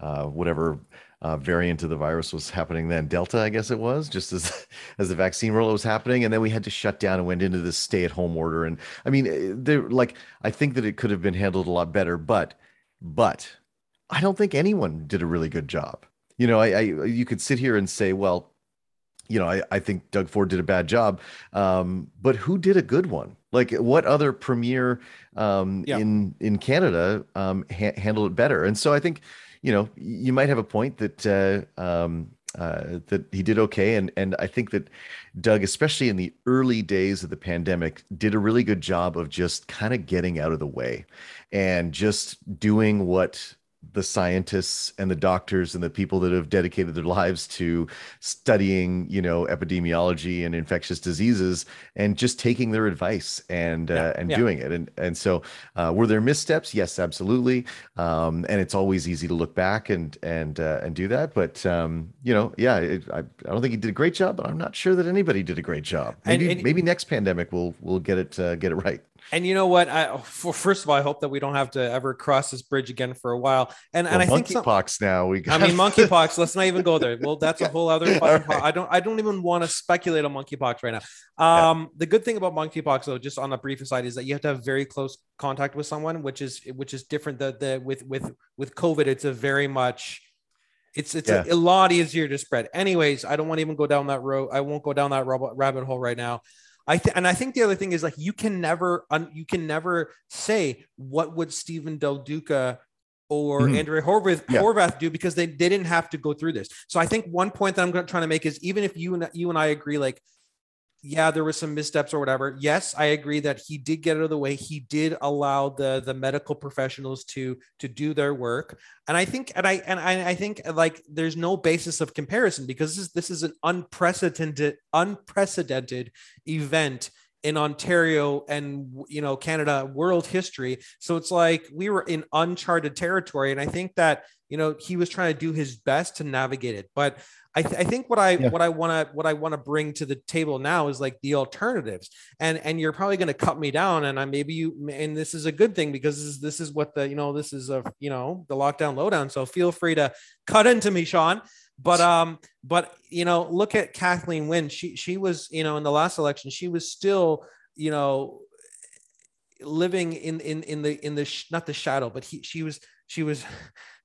uh, whatever uh, variant of the virus was happening then delta i guess it was just as as the vaccine rollout was happening and then we had to shut down and went into this stay at home order and i mean there like i think that it could have been handled a lot better but but i don't think anyone did a really good job you know i, I you could sit here and say well you know, I, I think Doug Ford did a bad job. Um, but who did a good one? Like what other premier um, yeah. in in Canada um, ha- handled it better? And so I think you know, you might have a point that uh, um, uh, that he did okay, and and I think that Doug, especially in the early days of the pandemic, did a really good job of just kind of getting out of the way and just doing what the scientists and the doctors and the people that have dedicated their lives to studying, you know, epidemiology and infectious diseases, and just taking their advice and yeah, uh, and yeah. doing it. And and so, uh, were there missteps? Yes, absolutely. Um, and it's always easy to look back and and uh, and do that. But um, you know, yeah, it, I, I don't think he did a great job, but I'm not sure that anybody did a great job. Maybe and, and, maybe next pandemic we'll we'll get it uh, get it right. And you know what? I for, first of all, I hope that we don't have to ever cross this bridge again for a while. And well, and I think monkeypox now. We got... I mean monkeypox. let's not even go there. Well, that's a whole other. right. I don't. I don't even want to speculate on monkeypox right now. Um, yeah. the good thing about monkeypox, though, just on the brief aside, is that you have to have very close contact with someone, which is which is different. The the with with with COVID, it's a very much. It's it's yeah. a, a, lot easier to spread. Anyways, I don't want to even go down that road. I won't go down that rabbit hole right now. I th- and I think the other thing is like you can never un- you can never say what would Stephen Del Duca or mm-hmm. Andre Horwath, yeah. Horwath do because they, they didn't have to go through this. So I think one point that I'm trying to make is even if you and you and I agree, like yeah, there was some missteps or whatever. Yes, I agree that he did get out of the way. He did allow the the medical professionals to to do their work, and I think and I and I, I think like there's no basis of comparison because this is, this is an unprecedented unprecedented event in Ontario and you know Canada world history. So it's like we were in uncharted territory, and I think that you know he was trying to do his best to navigate it. But I, th- I think what I yeah. what I want to what I want to bring to the table now is like the alternatives, and and you're probably going to cut me down, and I maybe you and this is a good thing because this is, this is what the you know this is a you know the lockdown lowdown. So feel free to cut into me, Shawn. But um, but you know, look at Kathleen Wynne. She she was you know in the last election she was still you know living in in in the in the sh- not the shadow, but he she was she was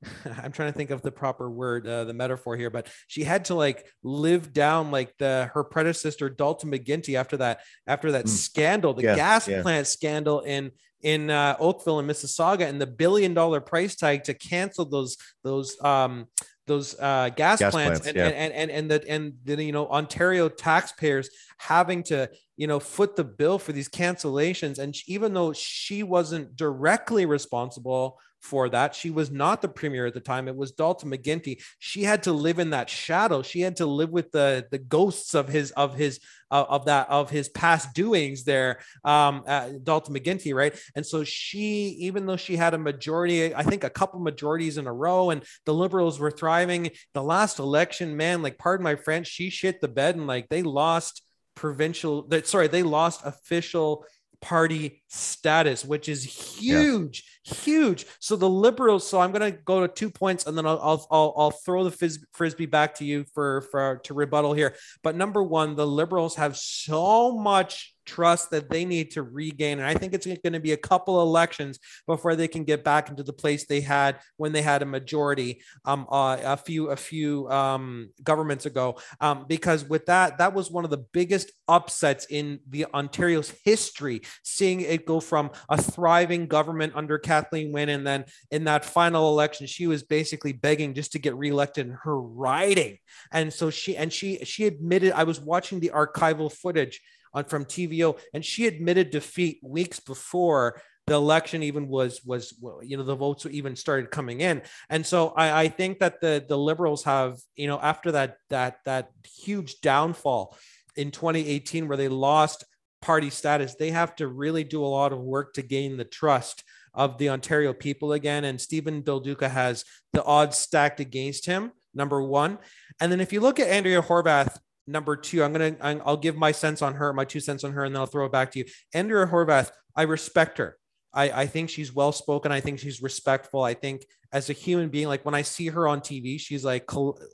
i'm trying to think of the proper word uh, the metaphor here but she had to like live down like the her predecessor dalton mcguinty after that after that mm. scandal the gas yeah. plant scandal in in uh, oakville and mississauga and the billion dollar price tag to cancel those those um those uh, gas, gas plants, plants, and, yeah. and, and and and the and the you know Ontario taxpayers having to you know, foot the bill for these cancellations. And even though she wasn't directly responsible for that. She was not the premier at the time. It was Dalton McGuinty. She had to live in that shadow. She had to live with the the ghosts of his of his uh, of that of his past doings there, um, Dalton McGuinty, right? And so she, even though she had a majority, I think a couple majorities in a row, and the Liberals were thriving. The last election, man, like pardon my French, she shit the bed and like they lost provincial. That sorry, they lost official party status, which is huge, yeah. huge. So the liberals. So I'm going to go to two points, and then I'll I'll I'll, I'll throw the frisbee back to you for for to rebuttal here. But number one, the liberals have so much trust that they need to regain. And I think it's going to be a couple of elections before they can get back into the place they had when they had a majority um, uh, a few a few um, governments ago. Um, because with that, that was one of the biggest upsets in the Ontario's history, seeing it go from a thriving government under Kathleen Wynne, and then in that final election, she was basically begging just to get reelected in her riding. And so she and she she admitted I was watching the archival footage on from TVO, and she admitted defeat weeks before the election even was was you know the votes even started coming in. And so I, I think that the the liberals have you know after that that that huge downfall in 2018 where they lost party status they have to really do a lot of work to gain the trust of the ontario people again. And stephen del duca has the odds stacked against him number one. And then if you look at andrea horwath number two, I'm gonna I'll give my sense on her, my two cents on her, and then I'll throw it back to you. Andrea Horwath, I respect her. I, I think she's well spoken. I think she's respectful. I think as a human being, like when I see her on TV, she's like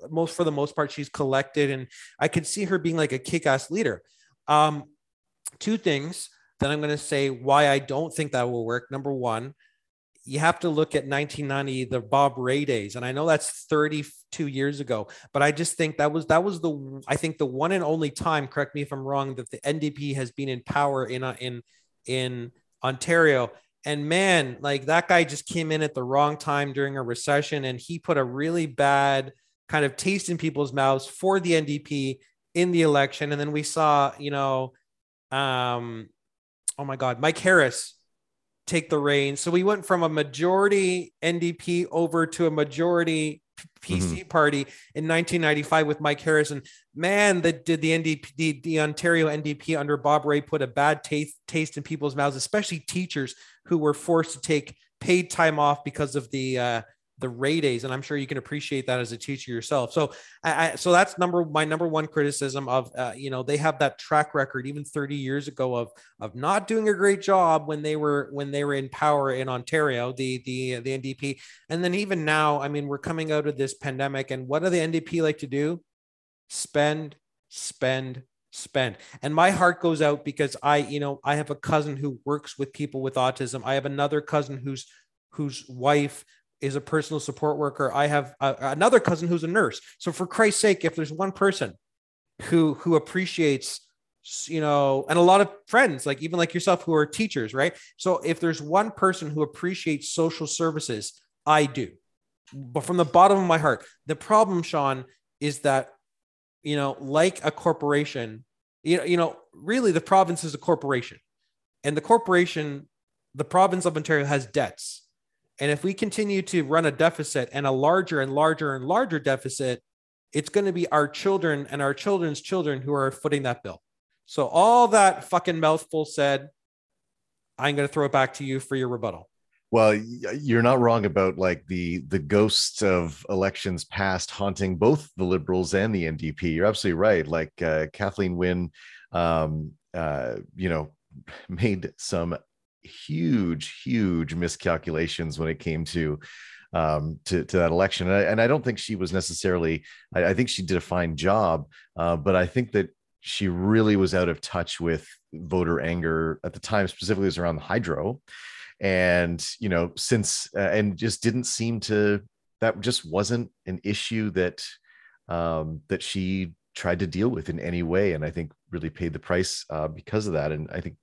most for the most part, she's collected, and I could see her being like a kick-ass leader. Um, two things that I'm going to say why I don't think that will work. Number one, you have to look at 1990 the bob rae days and i know that's 32 years ago but i just think that was that was the i think the one and only time correct me if i'm wrong that the ndp has been in power in uh, in in ontario. And man like that guy just came in at the wrong time during a recession and he put a really bad kind of taste in people's mouths for the ndp in the election. And then we saw you know um oh my god mike harris take the reins. So we went from a majority NDP over to a majority PC mm-hmm. party in 1995 with Mike Harrison. Man, that did the NDP, the, the Ontario NDP under Bob Rae put a bad taste taste in people's mouths, especially teachers who were forced to take paid time off because of the uh, the Rae days, and I'm sure you can appreciate that as a teacher yourself. So, I, so that's number my number one criticism of uh, you know they have that track record even 30 years ago of of not doing a great job when they were when they were in power in Ontario, the the the NDP, and then even now, I mean, we're coming out of this pandemic, and what do the NDP like to do? Spend, spend, spend. And my heart goes out because I, you know, I have a cousin who works with people with autism. I have another cousin whose whose wife is a personal support worker. I have a, another cousin who's a nurse. So for Christ's sake, if there's one person who who appreciates you know and a lot of friends like even like yourself who are teachers right so if there's one person who appreciates social services i do but from the bottom of my heart the problem shawn is that you know like a corporation you know, you know really the province is a corporation and the corporation the province of ontario has debts and if we continue to run a deficit and a larger and larger and larger deficit, it's going to be our children and our children's children who are footing that bill. So, all that fucking mouthful said, I'm going to throw it back to you for your rebuttal. Well, you're not wrong about like the the ghosts of elections past haunting both the Liberals and the NDP. You're absolutely right. Like uh, Kathleen Wynne, um, uh, you know, made some huge, huge miscalculations when it came to um, to, to that election. And I, and I, don't think she was necessarily, I, I think she did a fine job, uh, but I think that she really was out of touch with voter anger at the time, specifically was around the hydro. And, you know, since, uh, and just didn't seem to, that just wasn't an issue that, um, that she tried to deal with in any way. And I think really paid the price uh, because of that. And I think,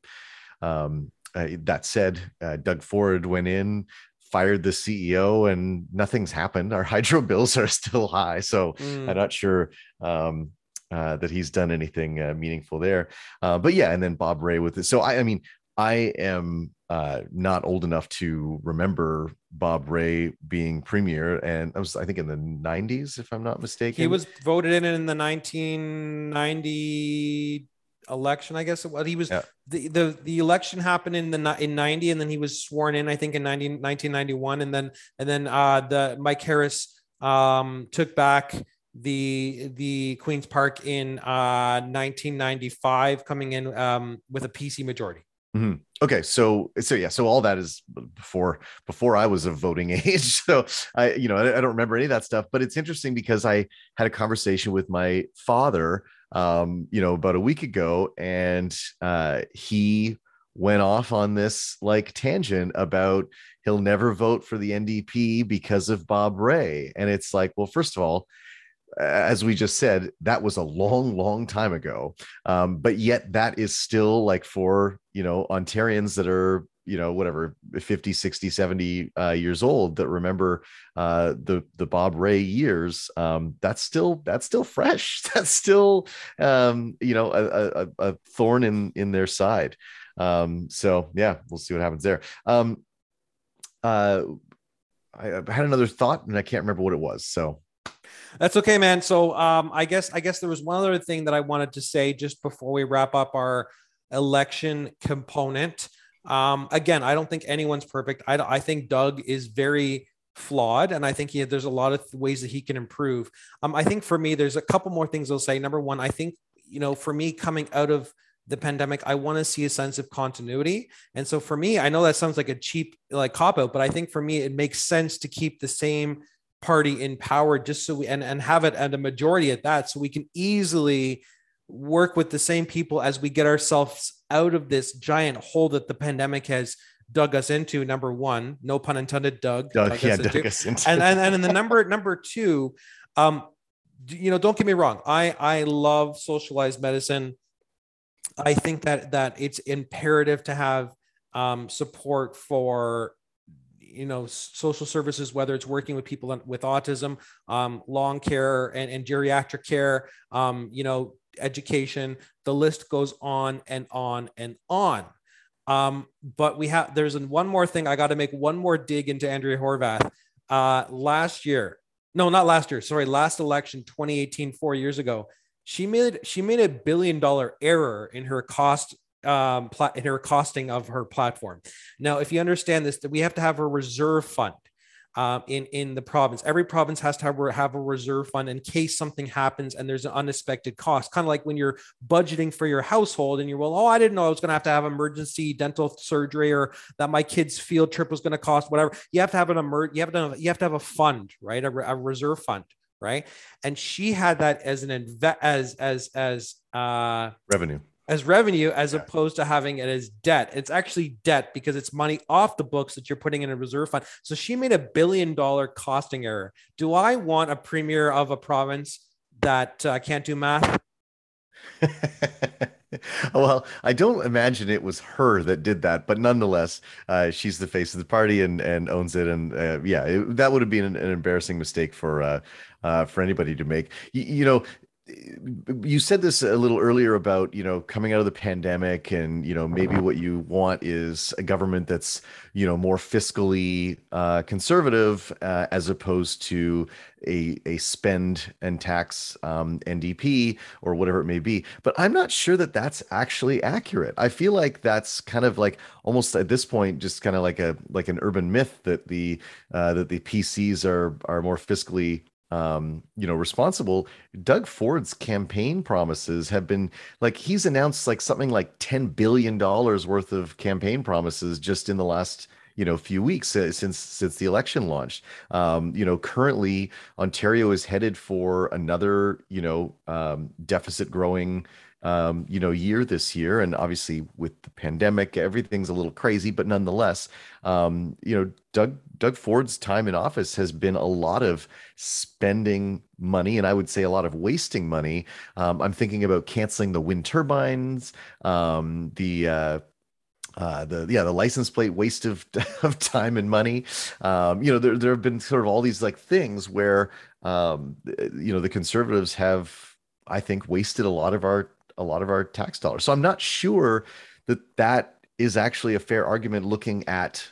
um, uh, that said, uh, Doug Ford went in, fired the CEO, and nothing's happened. Our hydro bills are still high, so mm. I'm not sure. Um, uh, that he's done anything uh, meaningful there. Uh, but yeah, and then Bob Rae with it. So I, I mean, I am uh, not old enough to remember Bob Rae being premier, and I was, I think, in the '90s, if I'm not mistaken. He was voted in in the 1990 election, I guess. What he was yeah. the, the the election happened in the in 90, and then he was sworn in, I think, in 90, 1991, and then and then uh, the Mike Harris um, took back the the Queen's Park in uh, 1995, coming in um, with a PC majority. Mm-hmm. Okay, so so yeah, so all that is before before I was of voting age. So I, you know, I, I, don't remember any of that stuff. But it's interesting because I had a conversation with my father, um, you know, about a week ago, and uh, he went off on this like tangent about he'll never vote for the NDP because of Bob Rae, and it's like, well, first of all, as we just said, that was a long, long time ago. Um, but yet that is still like for, you know, Ontarians that are, you know, whatever, 50, 60, 70 uh, years old that remember uh, the, the Bob Rae years. Um, that's still, that's still fresh. That's still, um, you know, a, a, a, thorn in, in their side. Um, so yeah, we'll see what happens there. Um, uh, I, I had another thought and I can't remember what it was. So that's okay, man. So um, I guess I guess there was one other thing that I wanted to say just before we wrap up our election component. Um, again, I don't think anyone's perfect. I, I think Doug is very flawed, and I think he, there's a lot of ways that he can improve. Um, I think for me, there's a couple more things I'll say. Number one, I think you know, for me coming out of the pandemic, I want to see a sense of continuity. And so for me, I know that sounds like a cheap like cop out, but I think for me, it makes sense to keep the same party in power just so we and, and have it at a majority at that so we can easily work with the same people as we get ourselves out of this giant hole that the pandemic has dug us into number one no pun intended doug, doug, dug yeah, us dug us into. and, and and in the number number two um you know don't get me wrong. I i love socialized medicine. I think that that it's imperative to have um, support for you know social services whether it's working with people with autism um, long care and, and geriatric care um, you know education the list goes on and on and on um, but we have there's one more thing i got to make one more dig into andrea Horwath. uh, last year no not last year sorry last election 2018 four years ago she made she made a billion dollar error in her cost um, plat- in her costing of her platform. Now, if you understand this, that we have to have a reserve fund um, in in the province. Every province has to have, have a reserve fund in case something happens and there's an unexpected cost. Kind of like when you're budgeting for your household and you're well, oh, I didn't know I was going to have to have emergency dental surgery or that my kid's field trip was going to cost whatever. You have to have an emer- you have to you have to have a fund, right? A, a reserve fund right and she had that as an inve- as as as uh revenue as revenue as yeah. opposed to having it as debt. It's actually debt because it's money off the books that you're putting in a reserve fund. So she made a billion dollar costing error. Do I want a premier of a province that uh, can't do math? well, I don't imagine it was her that did that, but nonetheless, uh, she's the face of the party and and owns it. And uh, yeah, it, that would have been an, an embarrassing mistake for uh, uh, for anybody to make. You, you know, you said this a little earlier about you know coming out of the pandemic and you know maybe what you want is a government that's you know more fiscally uh, conservative uh, as opposed to a a spend and tax um, NDP or whatever it may be. But I'm not sure that that's actually accurate. I feel like that's kind of like almost at this point just kind of like a like an urban myth that the uh, that the PCs are are more fiscally um, you know, responsible. Doug Ford's campaign promises have been like he's announced like something like ten billion dollars worth of campaign promises just in the last you know few weeks uh, since since the election launched. Um, you know, currently Ontario is headed for another you know um, deficit growing um, you know, year this year. And obviously with the pandemic, everything's a little crazy, but nonetheless, um, you know, Doug Doug Ford's time in office has been a lot of spending money, and I would say a lot of wasting money. Um, I'm thinking about canceling the wind turbines, um, the uh, uh, the yeah the license plate waste of, of time and money um, you know there, there have been sort of all these like things where um, you know the conservatives have I think wasted a lot of our a lot of our tax dollars. So I'm not sure that that is actually a fair argument looking at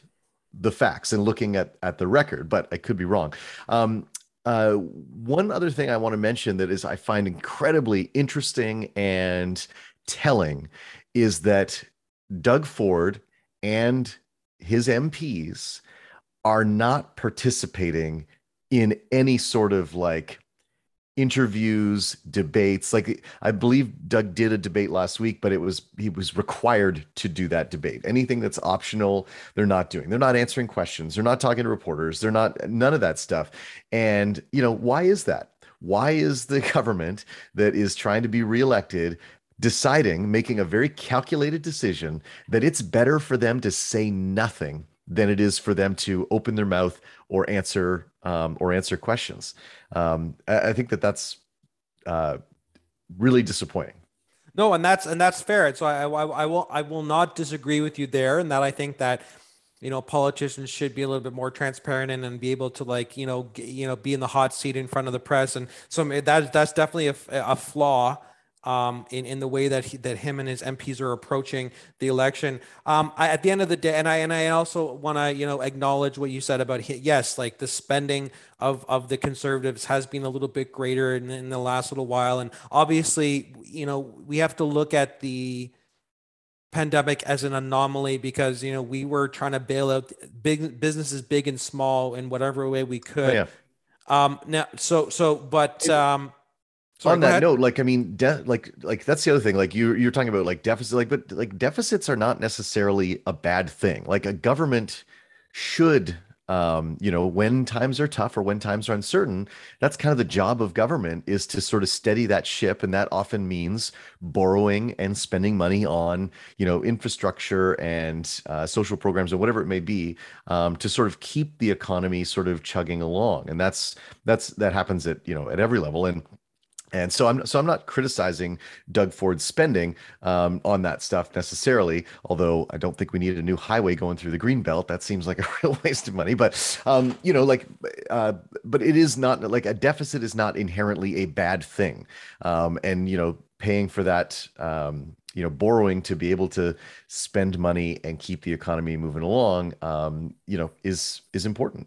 the facts and looking at at the record, but I could be wrong. Um, uh, one other thing I want to mention that is I find incredibly interesting and telling is that Doug Ford and his MPs are not participating in any sort of like interviews, debates. Like I believe Doug did a debate last week, but it was he was required to do that debate. Anything that's optional, they're not doing. They're not answering questions. They're not talking to reporters. They're not none of that stuff. And you know, why is that? Why is the government that is trying to be reelected deciding, making a very calculated decision that it's better for them to say nothing than it is for them to open their mouth or answer um, or answer questions. Um, I, I, think that that's uh, really disappointing. No, and that's and that's fair. And so I, I, I will I will not disagree with you there, and that I think that you know politicians should be a little bit more transparent and, and be able to like you know g- you know be in the hot seat in front of the press, and so that that's definitely a, a flaw um, in in the way that he, that him and his MPs are approaching the election. Um, I, at the end of the day, and I and I also want to you know acknowledge what you said about yes, like the spending of of the conservatives has been a little bit greater in, in the last little while, and obviously you know we have to look at the pandemic as an anomaly because you know we were trying to bail out big businesses big and small in whatever way we could oh, yeah. um now so so but um Sorry, on that note, like I mean, de- like like that's the other thing. Like you you're talking about like deficit, like but like deficits are not necessarily a bad thing. Like a government should um, you know, when times are tough or when times are uncertain, that's kind of the job of government is to sort of steady that ship. And that often means borrowing and spending money on, you know, infrastructure and uh, social programs or whatever it may be um, to sort of keep the economy sort of chugging along. And that's, that's, that happens at, you know, at every level. And and so I'm so I'm not criticizing Doug Ford's spending um, on that stuff necessarily. Although I don't think we need a new highway going through the green belt. That seems like a real waste of money. But um, you know, like, uh, but it is not like a deficit is not inherently a bad thing. Um, and you know, paying for that, um, you know, borrowing to be able to spend money and keep the economy moving along, um, you know, is is important.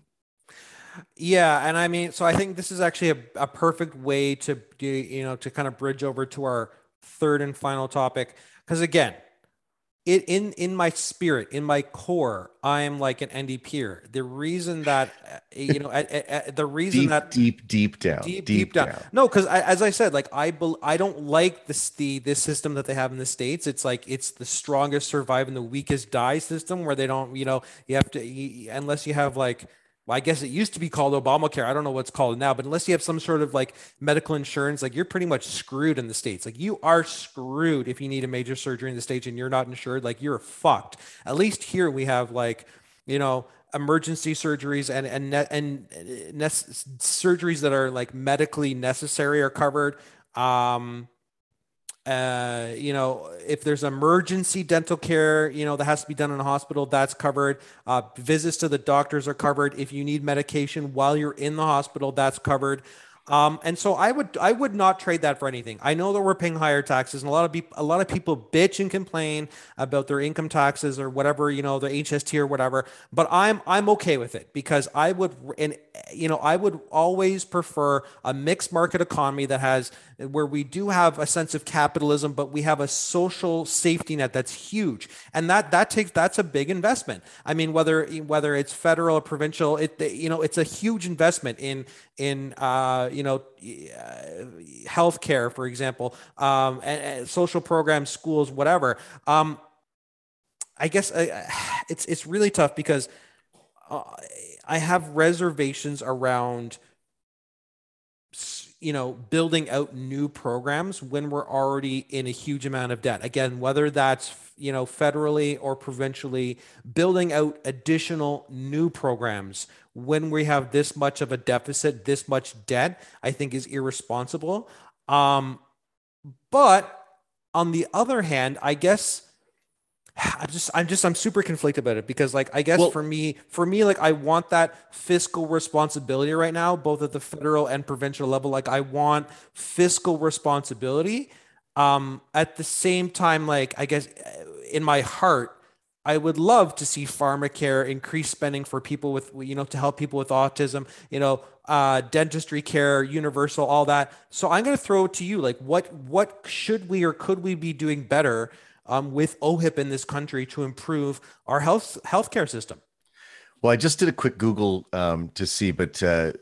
Yeah, and I mean, so I think this is actually a, a perfect way to do, you know, to kind of bridge over to our third and final topic. Because again, it in in my spirit, in my core, I am like an NDPer. The reason that uh, you know, the reason deep, that deep, deep down, deep, deep, deep down. down. No, because as I said, like I be, I don't like this the this system that they have in the states. It's like it's the strongest survive and the weakest die system, where they don't, you know, you have to you, unless you have like well, I guess it used to be called Obamacare. I don't know what's called now, but unless you have some sort of like medical insurance, like you're pretty much screwed in the States. Like you are screwed if you need a major surgery in the States and you're not insured, like you're fucked. At least here we have like, you know, emergency surgeries and and and ne- surgeries that are like medically necessary are covered. Um, uh, you know, if there's emergency dental care, you know, that has to be done in a hospital, that's covered. Uh, visits to the doctors are covered. If you need medication while you're in the hospital, that's covered. Um, and so I would I would not trade that for anything. I know that we're paying higher taxes, and a lot of people a lot of people bitch and complain about their income taxes or whatever you know the HST or whatever. But I'm I'm okay with it because I would and you know I would always prefer a mixed market economy that has where we do have a sense of capitalism, but we have a social safety net that's huge, and that that takes that's a big investment. I mean whether whether it's federal or provincial, it you know it's a huge investment in in uh, you know uh, healthcare, for example, um, and, and, social programs, schools, whatever. Um, I guess uh, it's it's really tough because uh, I have reservations around you know building out new programs when we're already in a huge amount of debt again whether that's you know federally or provincially building out additional new programs when we have this much of a deficit, this much debt, I think is irresponsible. Um, but on the other hand, I guess I'm just I'm just I'm super conflicted about it because like I guess Well, for me for me like I want that fiscal responsibility right now both at the federal and provincial level. Like I want fiscal responsibility. Um at the same time like I guess uh, in my heart I would love to see pharmacare increase spending for people with you know to help people with autism you know uh dentistry care universal all that. So I'm going to throw it to you. Like what what should we or could we be doing better um, with OHIP in this country to improve our health healthcare system. Well, I just did a quick Google um, to see, but uh,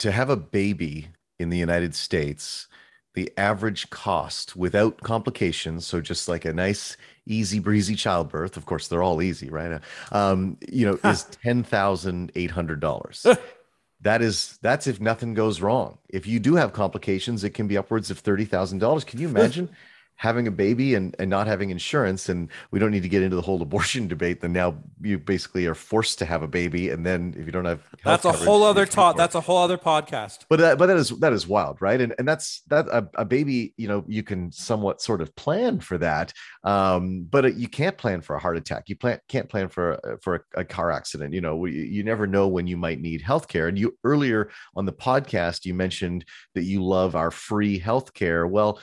to have a baby in the United States, the average cost without complications, so just like a nice, easy breezy childbirth, of course, they're all easy, right? Um, you know, is ten thousand eight hundred dollars. That is that's if nothing goes wrong. If you do have complications, it can be upwards of thirty thousand dollars. Can you imagine having a baby and, and not having insurance and we don't need to get into the whole abortion debate then now you basically are forced to have a baby and then if you don't have that's a whole other talk that's a whole other podcast. But that, but that is that is wild right? And and that's that a, a baby you know you can somewhat sort of plan for that um but you can't plan for a heart attack. You plan can't plan for a, for a, a car accident. You know we, you never know when you might need health care. And you earlier on the podcast you mentioned that you love our free health care. Well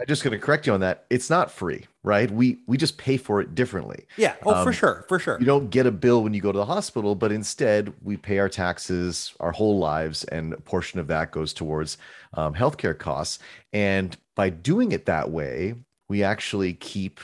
I'm just going to correct you on that. It's not free, right? We we just pay for it differently. yeah oh for Um, sure for sure You don't get a bill when you go to the hospital, but instead we pay our taxes our whole lives, and a portion of that goes towards um, healthcare costs. And by doing it that way, we actually keep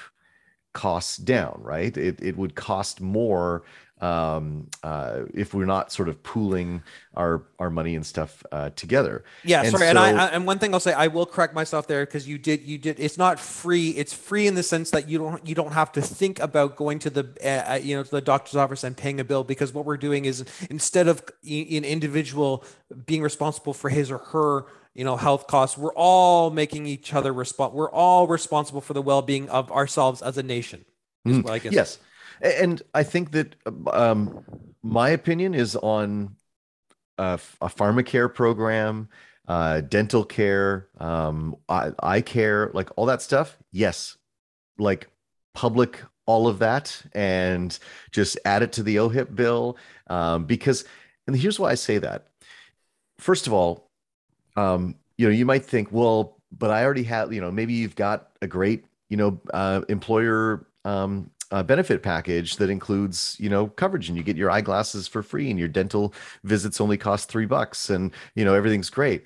costs down, right? It it would cost more um, uh, if we're not sort of pooling our our money and stuff uh, together. yeah and sorry and I, I and one thing i'll say i will correct myself there because you did you did it's not free it's free in the sense that you don't you don't have to think about going to the uh, uh, you know to the doctor's office and paying a bill because what we're doing is instead of an individual being responsible for his or her you know health costs we're all making each other respond we're all responsible for the well-being of ourselves as a nation is Mm, what I guess. Yes, and I think that um, my opinion is on a, f- a pharmacare program, uh, dental care, um, eye, eye care, like all that stuff. Yes, like public, all of that, and just add it to the OHIP bill um, because. And here's why I say that. First of all, um, you know, you might think, well, but I already have, you know, maybe you've got a great, you know, uh, employer um, uh, benefit package that includes, you know, coverage, and you get your eyeglasses for free, and your dental visits only cost three bucks, and you know everything's great.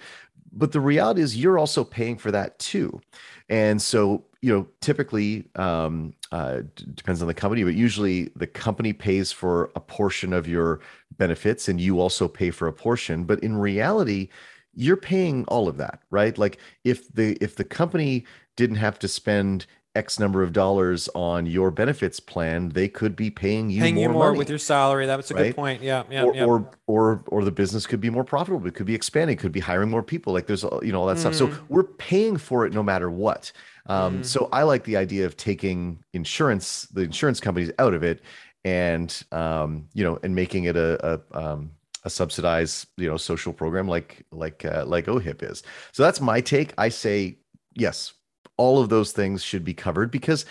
But the reality is, you're also paying for that too, and so you know, typically, um, uh, depends on the company, but usually the company pays for a portion of your benefits, and you also pay for a portion. But in reality, you're paying all of that, right? Like if the if the company didn't have to spend X number of dollars on your benefits plan, they could be paying you Paying more you more money, with your salary. That was a right? good point. Yeah, yeah, or, yeah. or or or the business could be more profitable. It could be expanding. Could be hiring more people. Like there's all- you know all that stuff. So Mm. we're paying for it no matter what. Um, Mm. So I like the idea of taking insurance, the insurance companies out of it, and um, you know, and making it a, a um, a subsidized you know social program like like uh, like OHIP is. So that's my take. I say yes, all of those things should be covered because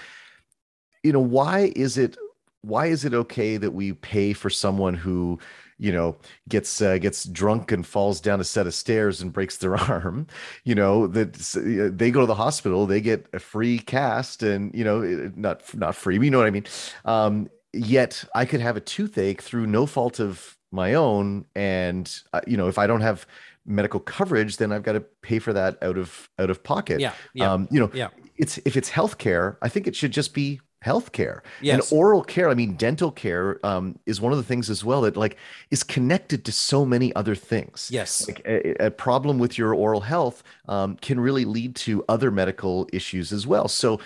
you know why is it why is it okay that we pay for someone who you know gets uh, gets drunk and falls down a set of stairs and breaks their arm you know that uh, they go to the hospital they get a free cast and you know not not free you know what i mean? Um yet i could have a toothache through no fault of my own and uh, you know if i don't have medical coverage then i've got to pay for that out of out of pocket yeah, yeah, um you know yeah. it's if it's healthcare i think it should just be healthcare Yes. and oral care i mean dental care um, is one of the things as well that like is connected to so many other things Yes. like a, a problem with your oral health um, can really lead to other medical issues as well so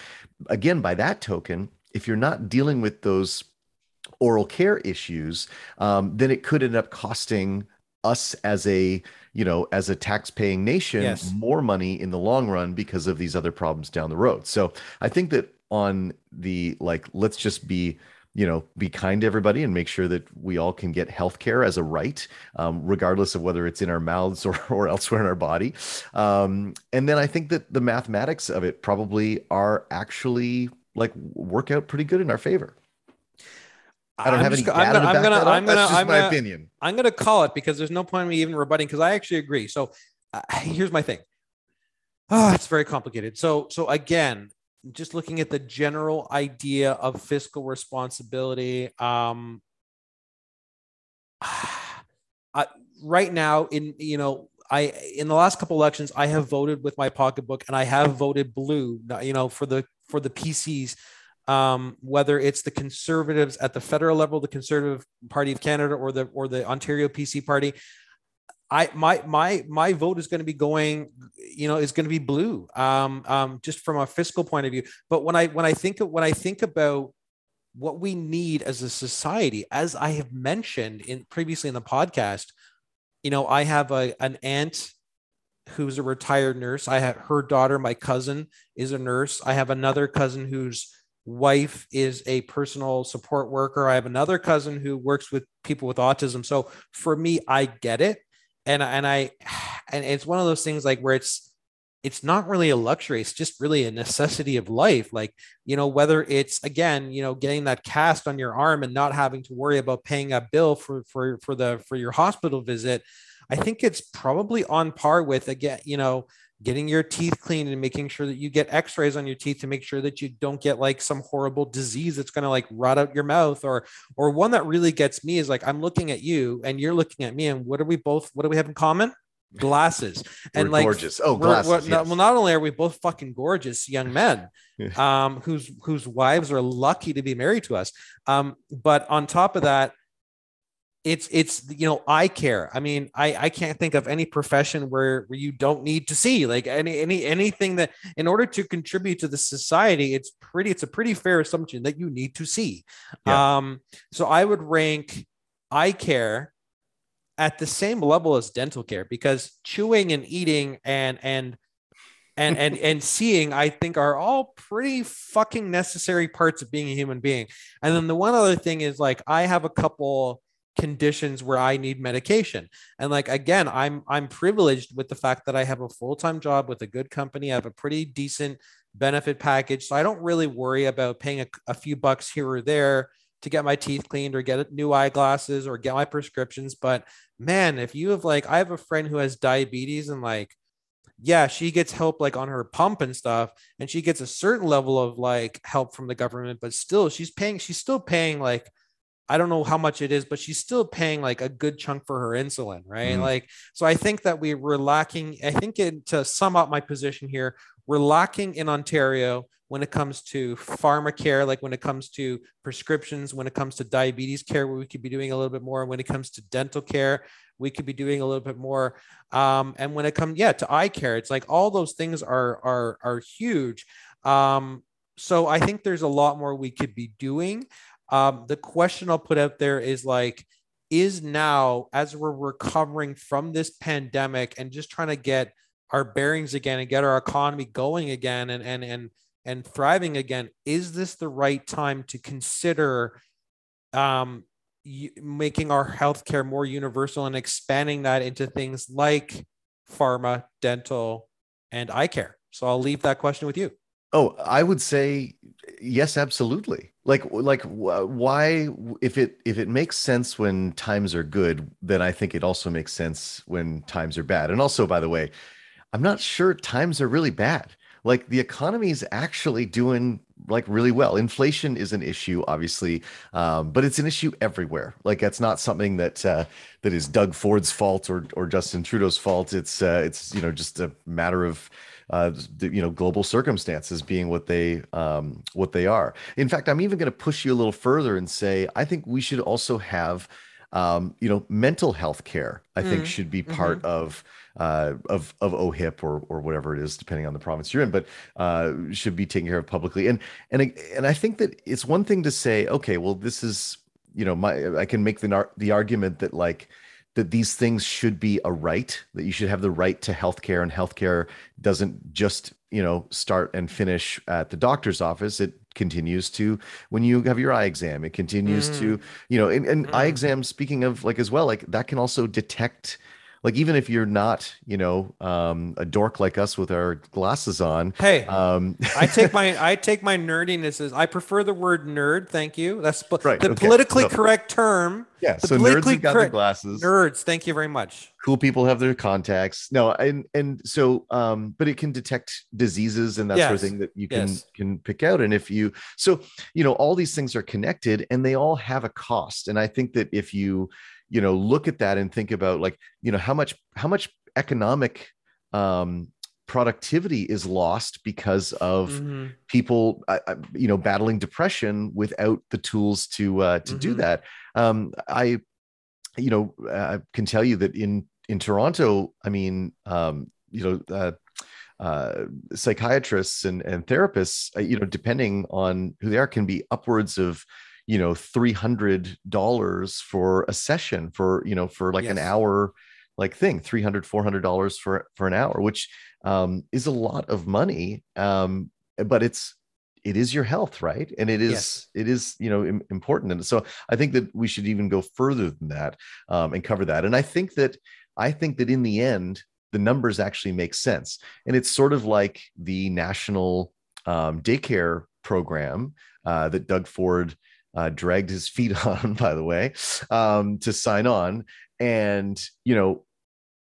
again by that token if you're not dealing with those oral care issues um, then it could end up costing us as a you know as a tax-paying nation Yes. more money in the long run because of these other problems down the road so i think that on the like let's just be you know be kind to everybody and make sure that we all can get health care as a right um, regardless of whether it's in our mouths or, or elsewhere in our body um, and then i think that the mathematics of it probably are actually like work out pretty good in our favor. I don't I'm have any gonna- to I'm gonna-. I'm gonna- That's just I'm my gonna- opinion. I'm going to call it because there's no point in me even rebutting because I actually agree. So uh, here's my thing. Ah, it's very complicated. So so again, just looking at the general idea of fiscal responsibility. Um, I, right now, in you know, I in the last couple elections, I have voted with my pocketbook and I have voted blue. You know, for the for the PCs um, whether it's the conservatives at the federal level, the Conservative Party of Canada, or the or the Ontario PC Party. I my my my vote is going to be going, you know, is going to be blue, um, um, just from a fiscal point of view. But when I when I think of, when I think about what we need as a society, as I have mentioned in previously in the podcast, you know, I have a an aunt who's a retired nurse. I have her daughter, my cousin, is a nurse. I have another cousin who's wife is a personal support worker. I have another cousin who works with people with autism. So for me, I get it. And and I and it's one of those things like where it's it's not really a luxury, it's just really a necessity of life. Like, you know, whether it's again, you know, getting that cast on your arm and not having to worry about paying a bill for for for the for your hospital visit. I think it's probably on par with again, you know, getting your teeth cleaned and making sure that you get x-rays on your teeth to make sure that you don't get like some horrible disease that's going to like rot out your mouth or or one that really gets me is like i'm looking at you and you're looking at me and what are we both what do we have in common glasses and We're like gorgeous. Oh, we're- glasses. we're- yes. well not only are we both fucking gorgeous young men um whose whose wives are lucky to be married to us um but on top of that it's it's you know eye care. I mean i i can't think of any profession where where you don't need to see like any any anything that in order to contribute to the society it's pretty it's a pretty fair assumption that you need to see. Yeah. um so i would rank eye care at the same level as dental care because chewing and eating and and and and and seeing i think are all pretty fucking necessary parts of being a human being. And then the one other thing is like i have a couple conditions where i need medication. And like again i'm i'm privileged with the fact that i have a full-time job with a good company. I have a pretty decent benefit package. So i don't really worry about paying a, a few bucks here or there to get my teeth cleaned or get new eyeglasses or get my prescriptions. But man if you have like i have a friend who has diabetes and like yeah, she gets help like on her pump and stuff, and she gets a certain level of like help from the government, but still she's paying, she's still paying like I don't know how much it is, but she's still paying like a good chunk for her insulin, right? Mhm. Like, so I think that we were lacking. I think it, to sum up my position here, we're lacking in Ontario when it comes to pharmacare, like when it comes to prescriptions, when it comes to diabetes care, where we could be doing a little bit more. When it comes to dental care, we could be doing a little bit more. Um, and when it comes, yeah, to eye care, it's like all those things are are are huge. Um, so I think there's a lot more we could be doing. Um, the question I'll put out there is like, is now as we're recovering from this pandemic and just trying to get our bearings again and get our economy going again and and and and thriving again, is this the right time to consider um, making our healthcare more universal and expanding that into things like pharma, dental, and eye care? So I'll leave that question with you. Oh, I would say yes, absolutely. Like, like wh- why, if it if it makes sense when times are good, then I think it also makes sense when times are bad. And also, by the way, I'm not sure times are really bad. Like the economy is actually doing like really well. Inflation is an issue, obviously, um, but it's an issue everywhere. Like that's not something that uh, that is Doug Ford's fault or or Justin Trudeau's fault. It's uh, it's you know just a matter of uh, you know global circumstances being what they um, what they are. In fact, I'm even going to push you a little further and say I think we should also have um, you know mental health care. I think Mm, should be part of uh, of of OHIP or or whatever it is, depending on the province you're in, but uh, should be taken care of publicly. And and and I think that it's one thing to say, okay, well, this is you know my I can make the the argument that like that these things should be a right that you should have the right to healthcare and healthcare doesn't just you know start and finish at the doctor's office. It continues to when you have your eye exam. It continues to you know and, and eye Mm. exams speaking of like as well like that can also detect like even if you're not you know um a dork like us with our glasses on Hey, um I take my I take my nerdiness as I prefer the word nerd. Thank you. That's Right, the okay. politically correct term. yeah so nerds have got their glasses Nerds. Thank you very much. cool people have their contacts no and and so um but it can detect diseases and that sort of thing that you can Yes. can pick out and if you so you know all these things are connected and they all have a cost and i think that if you you know look at that and think about like you know how much how much economic um productivity is lost because of Mhm. people uh, uh, you know battling depression without the tools to uh to do Mhm. that um i you know i can tell you that in in toronto i mean um you know uh uh, psychiatrists and, and therapists, uh, you know, depending on who they are, can be upwards of, you know, three hundred dollars for a session for you know for like an hour, like thing, 300 400 dollars for for an hour, which um, is a lot of money. Um, but it's it is your health, right? And it is Yes. it is you know im- important, and so I think that we should even go further than that um, and cover that. And I think that I think that in the end, the numbers actually make sense. And it's sort of like the national um, daycare program uh, that Doug Ford uh, dragged his feet on, by the way, um, to sign on. And, you know,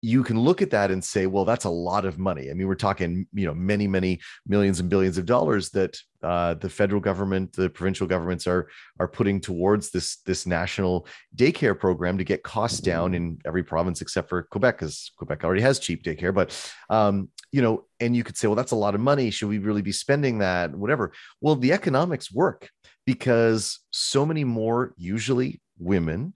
you can look at that and say, well, that's a lot of money. I mean, we're talking, you know, many, many millions and billions of dollars that uh, the federal government, the provincial governments are are putting towards this this national daycare program to get costs down in every province except for Quebec, because Quebec already has cheap daycare. But um, you know, and you could say, well, that's a lot of money. Should we really be spending that? Whatever. Well, the economics work because so many more, usually women,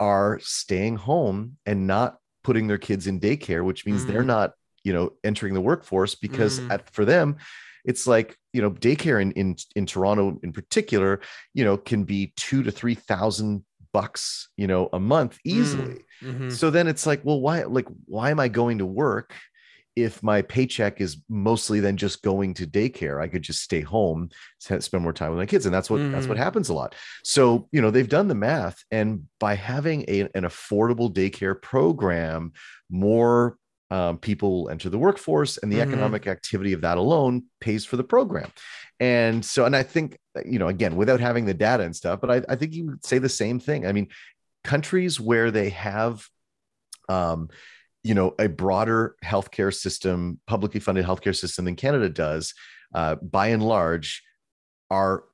are staying home and not putting their kids in daycare, which means they're Mhm. not, you know, entering the workforce because Mhm. at, for them, it's like you know daycare in, in in toronto in particular you know can be two to three thousand bucks you know a month easily Mhm. so then it's like well why like why am i going to work if my paycheck is mostly then just going to daycare i could just stay home spend more time with my kids and that's what that's what Mhm. happens a lot so you know they've done the math and by having a, an affordable daycare program more um, people enter the workforce and the Mhm. economic activity of that alone pays for the program and so and i think you know again without having the data and stuff but i, I think you would say the same thing i mean countries where they have um, you know a broader healthcare system publicly funded healthcare system than canada does uh, by and large are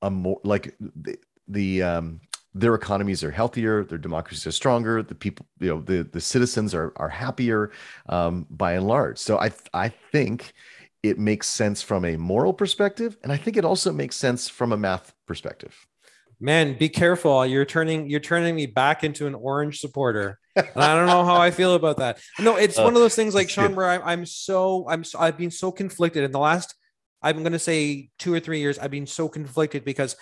a more like the, the um their economies are healthier their democracies are stronger the people you know the the citizens are are happier um by and large so i i think it makes sense from a moral perspective and i think it also makes sense from a math perspective Man, be careful. You're turning you're turning me back into an orange supporter. And I don't know how I feel about that. No, it's Uh, one of those things like Shawn, where I'm, I'm so I'm so, I've been so conflicted in the last I'm going to say two or three years. I've been so conflicted because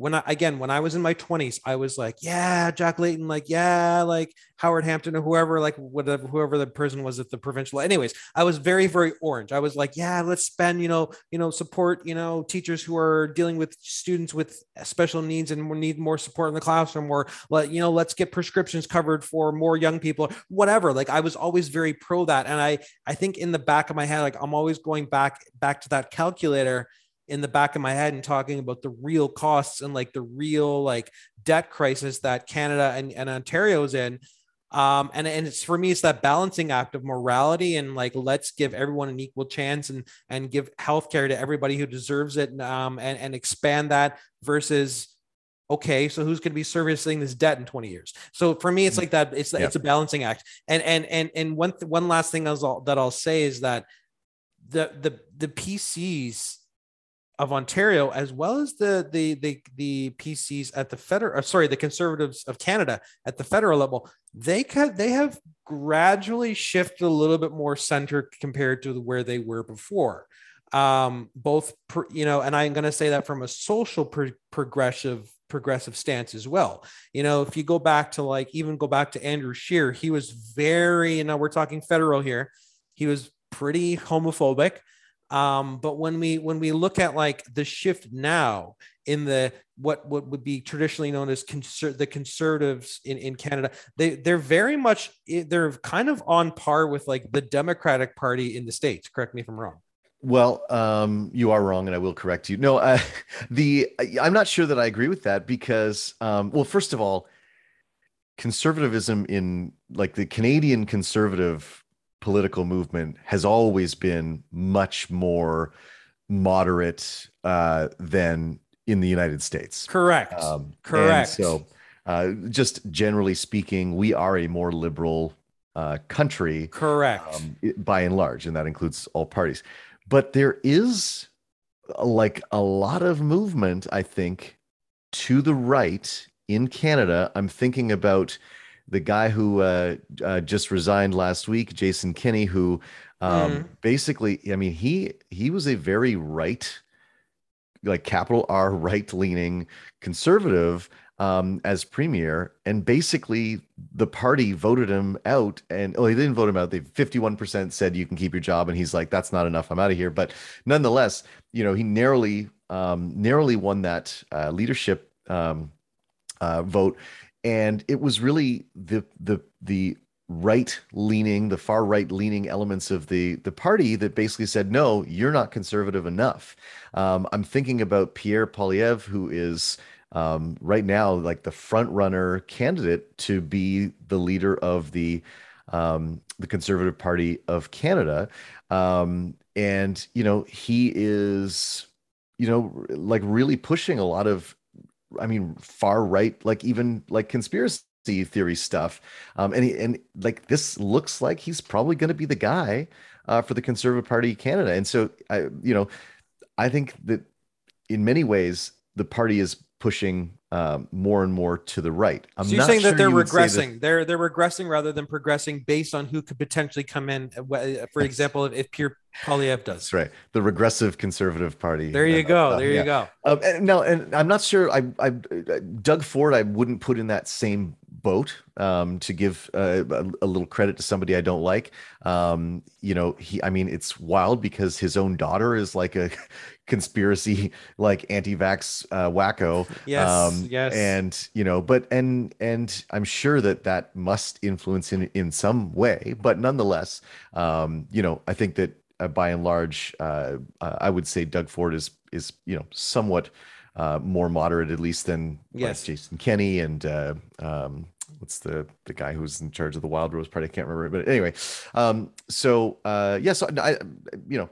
when I again when I was in my 20s, I was like, yeah, Jack Layton, like yeah, like Howard Hampton or whoever, like whatever whoever the person was at the provincial. Anyways, I was very very orange. I was like, yeah, let's spend you know you know support you know teachers who are dealing with students with special needs and need more support in the classroom or let you know let's get prescriptions covered for more young people whatever like i was always very pro that and i i think in the back of my head like i'm always going back back to that calculator in the back of my head and talking about the real costs and like the real like debt crisis that canada and, and ontario is in. Um and, and it's for me it's that balancing act of morality and like let's give everyone an equal chance and and give healthcare to everybody who deserves it um and and expand that versus okay so who's going to be servicing this debt in 20 years? So for me it's like that it's Yeah. it's a balancing act. And and and and one th- one last thing I'll, that I'll say is that the the the PCs of Ontario as well as the the the the PCs at the federal uh, sorry the conservatives of Canada at the federal level they can they have gradually shifted a little bit more center compared to where they were before. Um both you know and i'm going to say that from a social pro- progressive progressive stance as well. You know if you go back to like even go back to andrew Scheer he was very you know we're talking federal here he was pretty homophobic Um, but when we when we look at like the shift now in the what what would be traditionally known as conser- the conservatives in, in Canada, they they're very much they're kind of on par with like the Democratic Party in the states. Correct me if I'm wrong. Well, um, you are wrong, and I will correct you. No, uh, the I'm not sure that I agree with that because, um, well, first of all, conservatism in like the Canadian conservative political movement has always been much more moderate uh, than in the United States. Correct. Um, Correct. so, uh, just generally speaking, we are a more liberal uh, country. Correct. Um, by and large, and that includes all parties but there is uh, like a lot of movement i think to the right in canada i'm thinking about the guy who uh, uh, just resigned last week jason kenney who um, mm. basically i mean he he was a very right like capital r right leaning conservative um, as premier, and basically the party voted him out. And oh, they didn't vote him out. They 51% said you can keep your job, and he's like, "That's not enough. I'm out of here." But nonetheless, you know, he narrowly um, narrowly won that uh, leadership um, uh, vote, and it was really the the the right leaning, the far right leaning elements of the the party that basically said, "No, you're not conservative enough." Um, I'm thinking about Pierre Poilievre, who is um, right now like the front runner candidate to be the leader of the um, the Conservative Party of Canada, um, and you know he is you know like really pushing a lot of I mean far right like even like conspiracy theory stuff. Um and he, and like this looks like he's probably going to be the guy uh, for the conservative party canada and so i you know i think that in many ways the party is pushing um, more and more to the right. I'm so you're saying sure that they're regressing. That... They're they're regressing rather than progressing based on who could potentially come in. Uh, uh, for example, if, Pierre Poilievre does. That's right. The regressive conservative party. There you go. Uh, there yeah. you go. Um, and, no, and I'm not sure. I, I Doug Ford. I wouldn't put in that same boat um, to give uh, a, a, little credit to somebody I don't like. Um, you know, he, I mean, it's wild because his own daughter is like a conspiracy, like anti-vax uh, wacko. Yes, um, yes. And you know, but and and I'm sure that that must influence in in some way. But nonetheless, um, you know, I think that uh, by and large, uh, uh I would say Doug Ford is is you know somewhat uh, more moderate, at least than yes. like Jason Kenney and uh, um, what's the the guy who's in charge of the Wildrose Party? I can't remember, but anyway. Um, so uh, yes, yeah, so I you know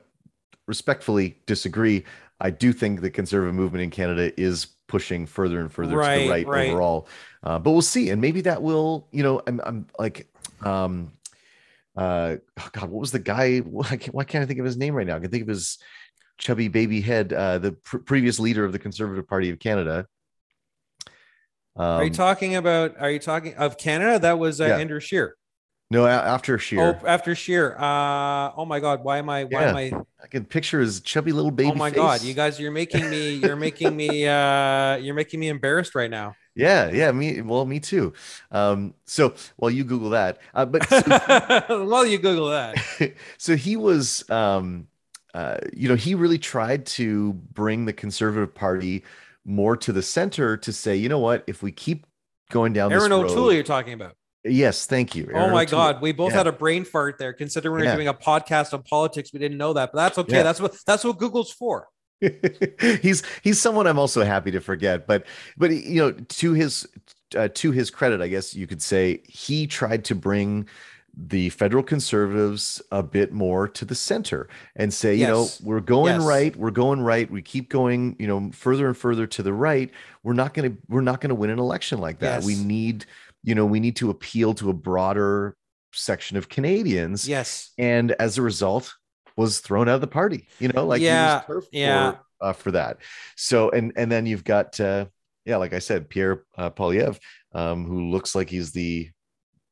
respectfully disagree. I do think the conservative movement in Canada is pushing further and further right, to the right, right. overall. Uh, but we'll see, and maybe that will, you know, I'm, I'm like, um, uh, oh God, what was the guy? Why can't, why can't I think of his name right now? I can think of his chubby baby head, uh, the pr- previous leader of the Conservative Party of Canada. Um, are you um, talking about? Are you talking of Canada? That was uh, yeah. Andrew Scheer. No, after Scheer. Oh, after Scheer. Uh, oh my God, why am I? Why yeah. am I? I can picture his chubby little baby. Oh my face. God, you guys, you're making me, you're making me, uh, you're making me embarrassed right now. Yeah, yeah, me. Well, me too. Um, so, well, you Google that. Uh, but so, while you Google that, so he was, um, uh, you know, he really tried to bring the Conservative Party more to the center to say, you know what, if we keep going down Erin this O'Toole, you're talking about. Yes, thank you. Erin oh my O'Toole. God, we both yeah. had a brain fart there. Considering we are yeah. doing a podcast on politics, we didn't know that, but that's okay. Yeah. That's what that's what Google's for. he's he's someone I'm also happy to forget, but but you know, to his uh, to his credit, I guess you could say he tried to bring the federal conservatives a bit more to the center and say, yes. you know, we're going yes. right, we're going right, we keep going, you know, further and further to the right. We're not going to we're not going to win an election like that. Yes. We need, you know, we need to appeal to a broader section of Canadians. Yes. And as a result, was thrown out of the party. You know, like yeah, yeah. For, uh, for that. So and and then you've got uh yeah, like I said, Pierre uh, Poilievre, um, who looks like he's the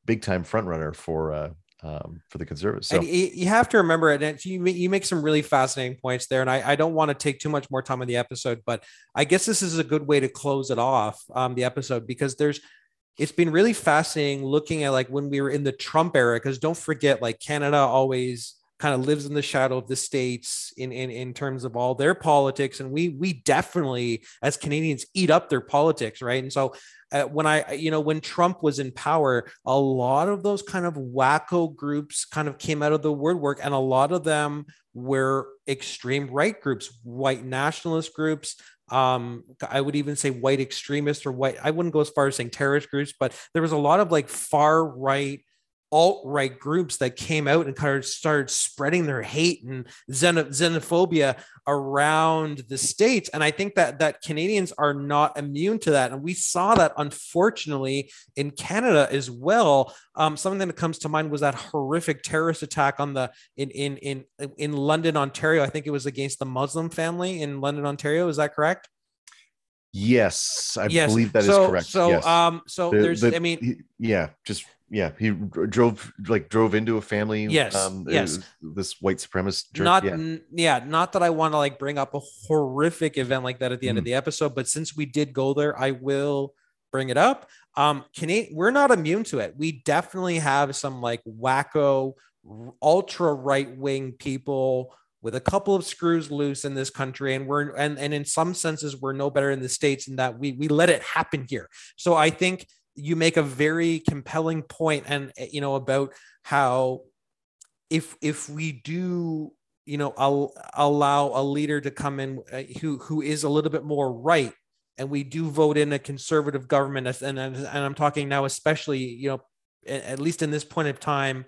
big time front runner for uh, um, for the conservatives. So and you have to remember it. And you you make some really fascinating points there, and I, I don't want to take too much more time on the episode, but I guess this is a good way to close it off um, the episode because there's it's been really fascinating looking at like when we were in the Trump era because don't forget like Canada always kind of lives in the shadow of the states in, in in terms of all their politics and we we definitely as canadians eat up their politics right and so uh, when i you know when trump was in power a lot of those kind of wacko groups kind of came out of the woodwork and a lot of them were extreme right groups white nationalist groups um i would even say white extremists or white i wouldn't go as far as saying terrorist groups but there was a lot of like far right alt-right groups that came out and kind of started spreading their hate and xenophobia around the states and i think that that canadians are not immune to that. And we saw that unfortunately in canada as well. Um, something that comes to mind was that horrific terrorist attack on the in in in in london ontario. I think it was against the muslim family in london ontario. Is that correct Yes, I yes. believe that so, is correct. So, yes. um, so the, there's, the, I mean, yeah, just yeah, he drove like drove into a family. Yes, um, yes. This white supremacist. Jerk. Not, yeah. N- yeah, not that I want to like bring up a horrific event like that at the end mm. of the episode, but since we did go there, I will bring it up. Um, Canadian, we're not immune to it. We definitely have some like wacko, ultra right wing people with a couple of screws loose in this country and we're and, and in some senses we're no better in the states in that we we let it happen here. So i think you make a very compelling point and eh, you know about how if if we do you know I'll allow a leader to come in uh, who who is a little bit more right and we do vote in a conservative government and and, and I'm talking now especially you know at least in this point of time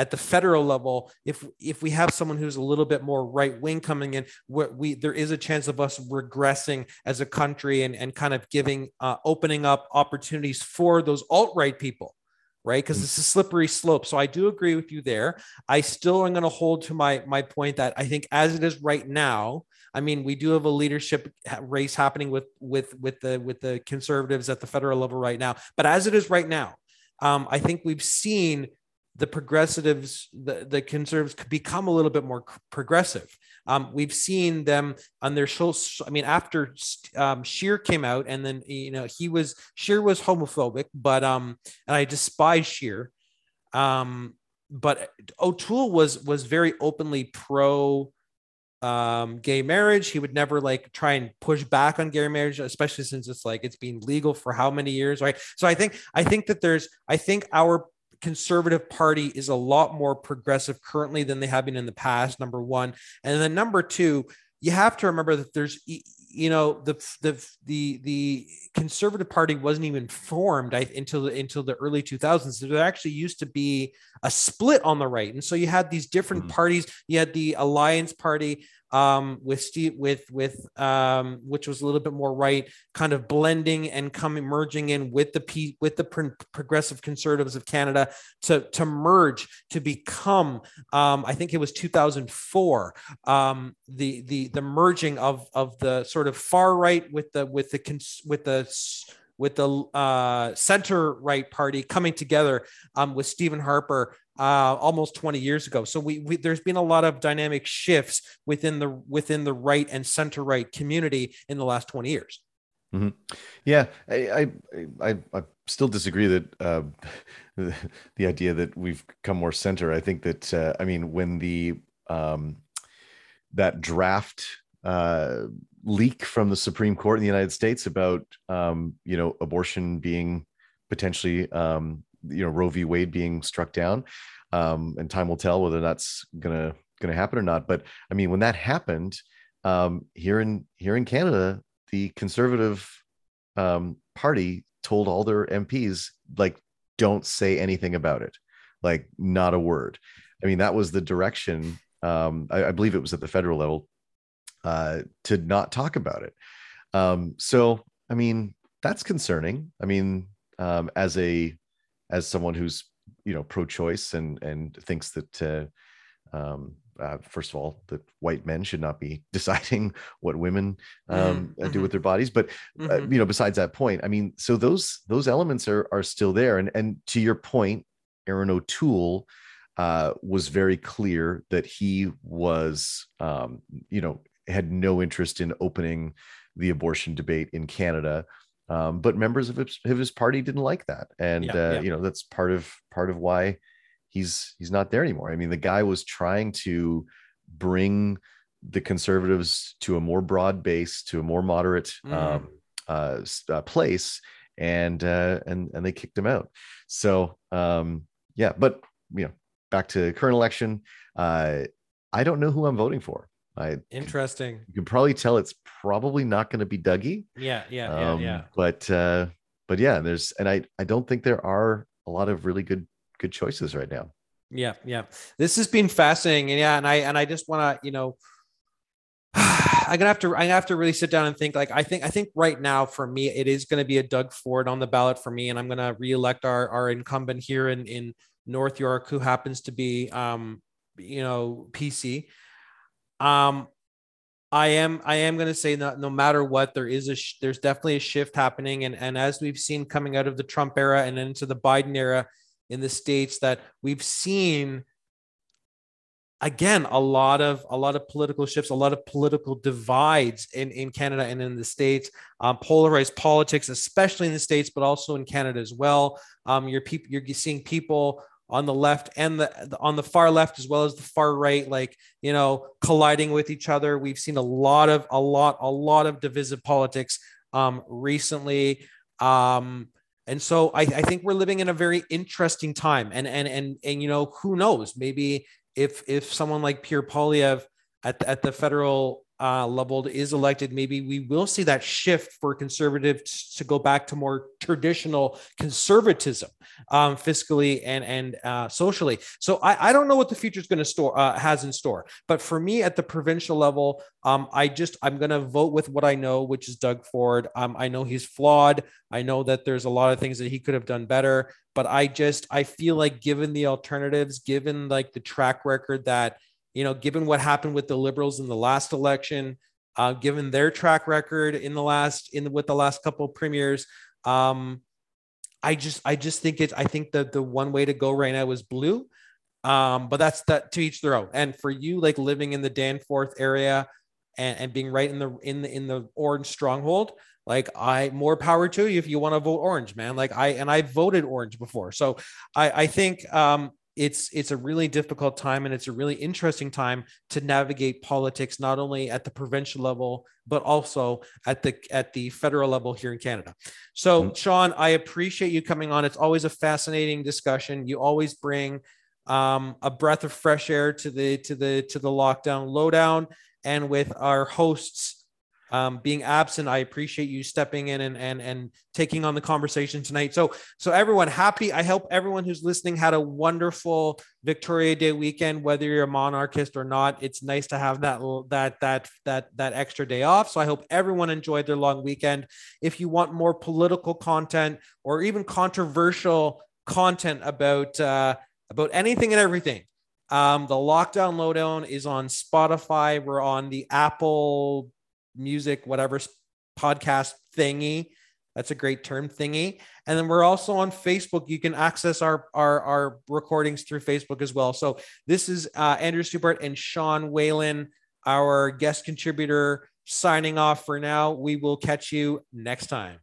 at the federal level, if if we have someone who's a little bit more right wing coming in, we, there is a chance of us regressing as a country and and kind of giving uh, opening up opportunities for those alt right people right? Because it's a slippery slope. So i do agree with you there. I still am going to hold to my my point that i think as it is right now i mean we do have a leadership race happening with with with the with the conservatives at the federal level right now. But as it is right now um, i think we've seen the progressives, the, the conservatives could become a little bit more progressive. Um, we've seen them on their show. I mean, after um, Scheer came out, and then you know he was Scheer was homophobic, but um, and I despise Scheer. Um, but O'Toole was was very openly pro um gay marriage he would never like try and push back on gay marriage especially since it's like it's been legal for how many years right so i think i think that there's i think our conservative party is a lot more progressive currently than they have been in the past number one. And then number two you have to remember that there's you know the the the the conservative party wasn't even formed until until the early 2000s there actually used to be a split on the right. And so you had these different mm-hmm. parties. You had the alliance party um, with Steve, with with um, which was a little bit more right, kind of blending and coming merging in with the P, with the pro- progressive conservatives of Canada to to merge to become. Um, I think it was 2004. Um, the the the merging of of the sort of far right with the with the cons- with the with the uh, center right party coming together um, with Stephen Harper uh, almost 20 years ago. So we, we, there's been a lot of dynamic shifts within the within the right and center right community in the last 20 years. Mm-hmm. Yeah, I, I, I I still disagree that uh, the idea that we've come more center. I think that uh, I mean when the um, that draft uh, leak from the Supreme Court in the United States about um, you know abortion being potentially um, you know Roe v. Wade being struck down, um, and time will tell whether that's gonna gonna happen or not. But I mean, when that happened um, here in here in Canada, the Conservative um, Party told all their MPs like, don't say anything about it, like not a word. I mean, that was the direction. Um, I, I believe it was at the federal level uh, to not talk about it. Um, so, I mean, that's concerning. I mean, um, as a as someone who's you know pro-choice and and thinks that uh, um, uh, first of all that white men should not be deciding what women um, mm-hmm. do with their bodies but uh, mm-hmm. you know besides that point i mean so those those elements are are still there and and to your point erin o'toole uh, was very clear that he was um, you know had no interest in opening the abortion debate in canada um, but members of his, of his, party didn't like that, and yeah, uh, yeah. you know that's part of part of why he's he's not there anymore. I mean, the guy was trying to bring the conservatives to a more broad base, to a more moderate mm. um, uh, uh, place, and uh, and and they kicked him out. So um, yeah, but you know, back to current election, uh, I don't know who I'm voting for. I interesting. You can probably tell it's probably not going to be Dougie. Yeah, yeah, yeah, um, yeah. But uh, but yeah, there's and I I don't think there are a lot of really good good choices right now. Yeah, yeah. This has been fascinating, and yeah, and I and I just want to you know. I'm gonna have to. I have to really sit down and think. Like, I think. I think right now, for me, it is going to be a Doug Ford on the ballot for me, and I'm going to reelect our our incumbent here in in North York, who happens to be, um, you know, PC. Um, I am I am going to say that no matter what, there is a sh- there's definitely a shift happening, and and as we've seen coming out of the Trump era and into the Biden era in the states, that we've seen again a lot of a lot of political shifts, a lot of political divides in in Canada and in the states, um, polarized politics, especially in the states, but also in Canada as well. Um, you're people you're seeing people on the left and the, the, on the far left as well as the far right like you know colliding with each other. We've seen a lot of a lot a lot of divisive politics um recently. Um and so I, I think we're living in a very interesting time. And and and and you know who knows? Maybe if if someone like Pierre Poilievre at, at the federal uh, is elected, maybe we will see that shift for conservatives to go back to more traditional conservatism, um, fiscally and and uh, socially. So I, I don't know what the future is going to store uh, has in store. But for me, at the provincial level, um, I just I'm going to vote with what I know, which is Doug Ford. Um, I know he's flawed. I know that there's a lot of things that he could have done better. But I just I feel like given the alternatives, given like the track record that you know, given what happened with the liberals in the last election, uh, given their track record in the last in the, with the last couple of premiers, um, I just I just think it's I think that the one way to go right now is blue. Um, but that's that to each their own. And for you, like living in the Danforth area and, and being right in the in the in the orange stronghold, like I more power to you if you want to vote orange, man. Like I and I voted orange before. So I I think um it's it's a really difficult time and it's a really interesting time to navigate politics not only at the provincial level but also at the at the federal level here in Canada. So mm-hmm. Shawn, I appreciate you coming on. It's always a fascinating discussion. You always bring um, a breath of fresh air to the to the to the lockdown lowdown and with our hosts um, being absent. I appreciate you stepping in and and and taking on the conversation tonight. So so everyone happy. I hope everyone who's listening had a wonderful Victoria Day weekend, whether you're a monarchist or not. It's nice to have that that that that that extra day off. So I hope everyone enjoyed their long weekend. If you want more political content or even controversial content about uh, about anything and everything. Um, the lockdown lowdown is on Spotify. We're on the Apple music, whatever podcast thingy. That's a great term thingy. And then we're also on Facebook. You can access our, our, our recordings through Facebook as well. So this is uh, Andrew Stubart and Shawn Whalen, our guest contributor, signing off for now. We will catch you next time.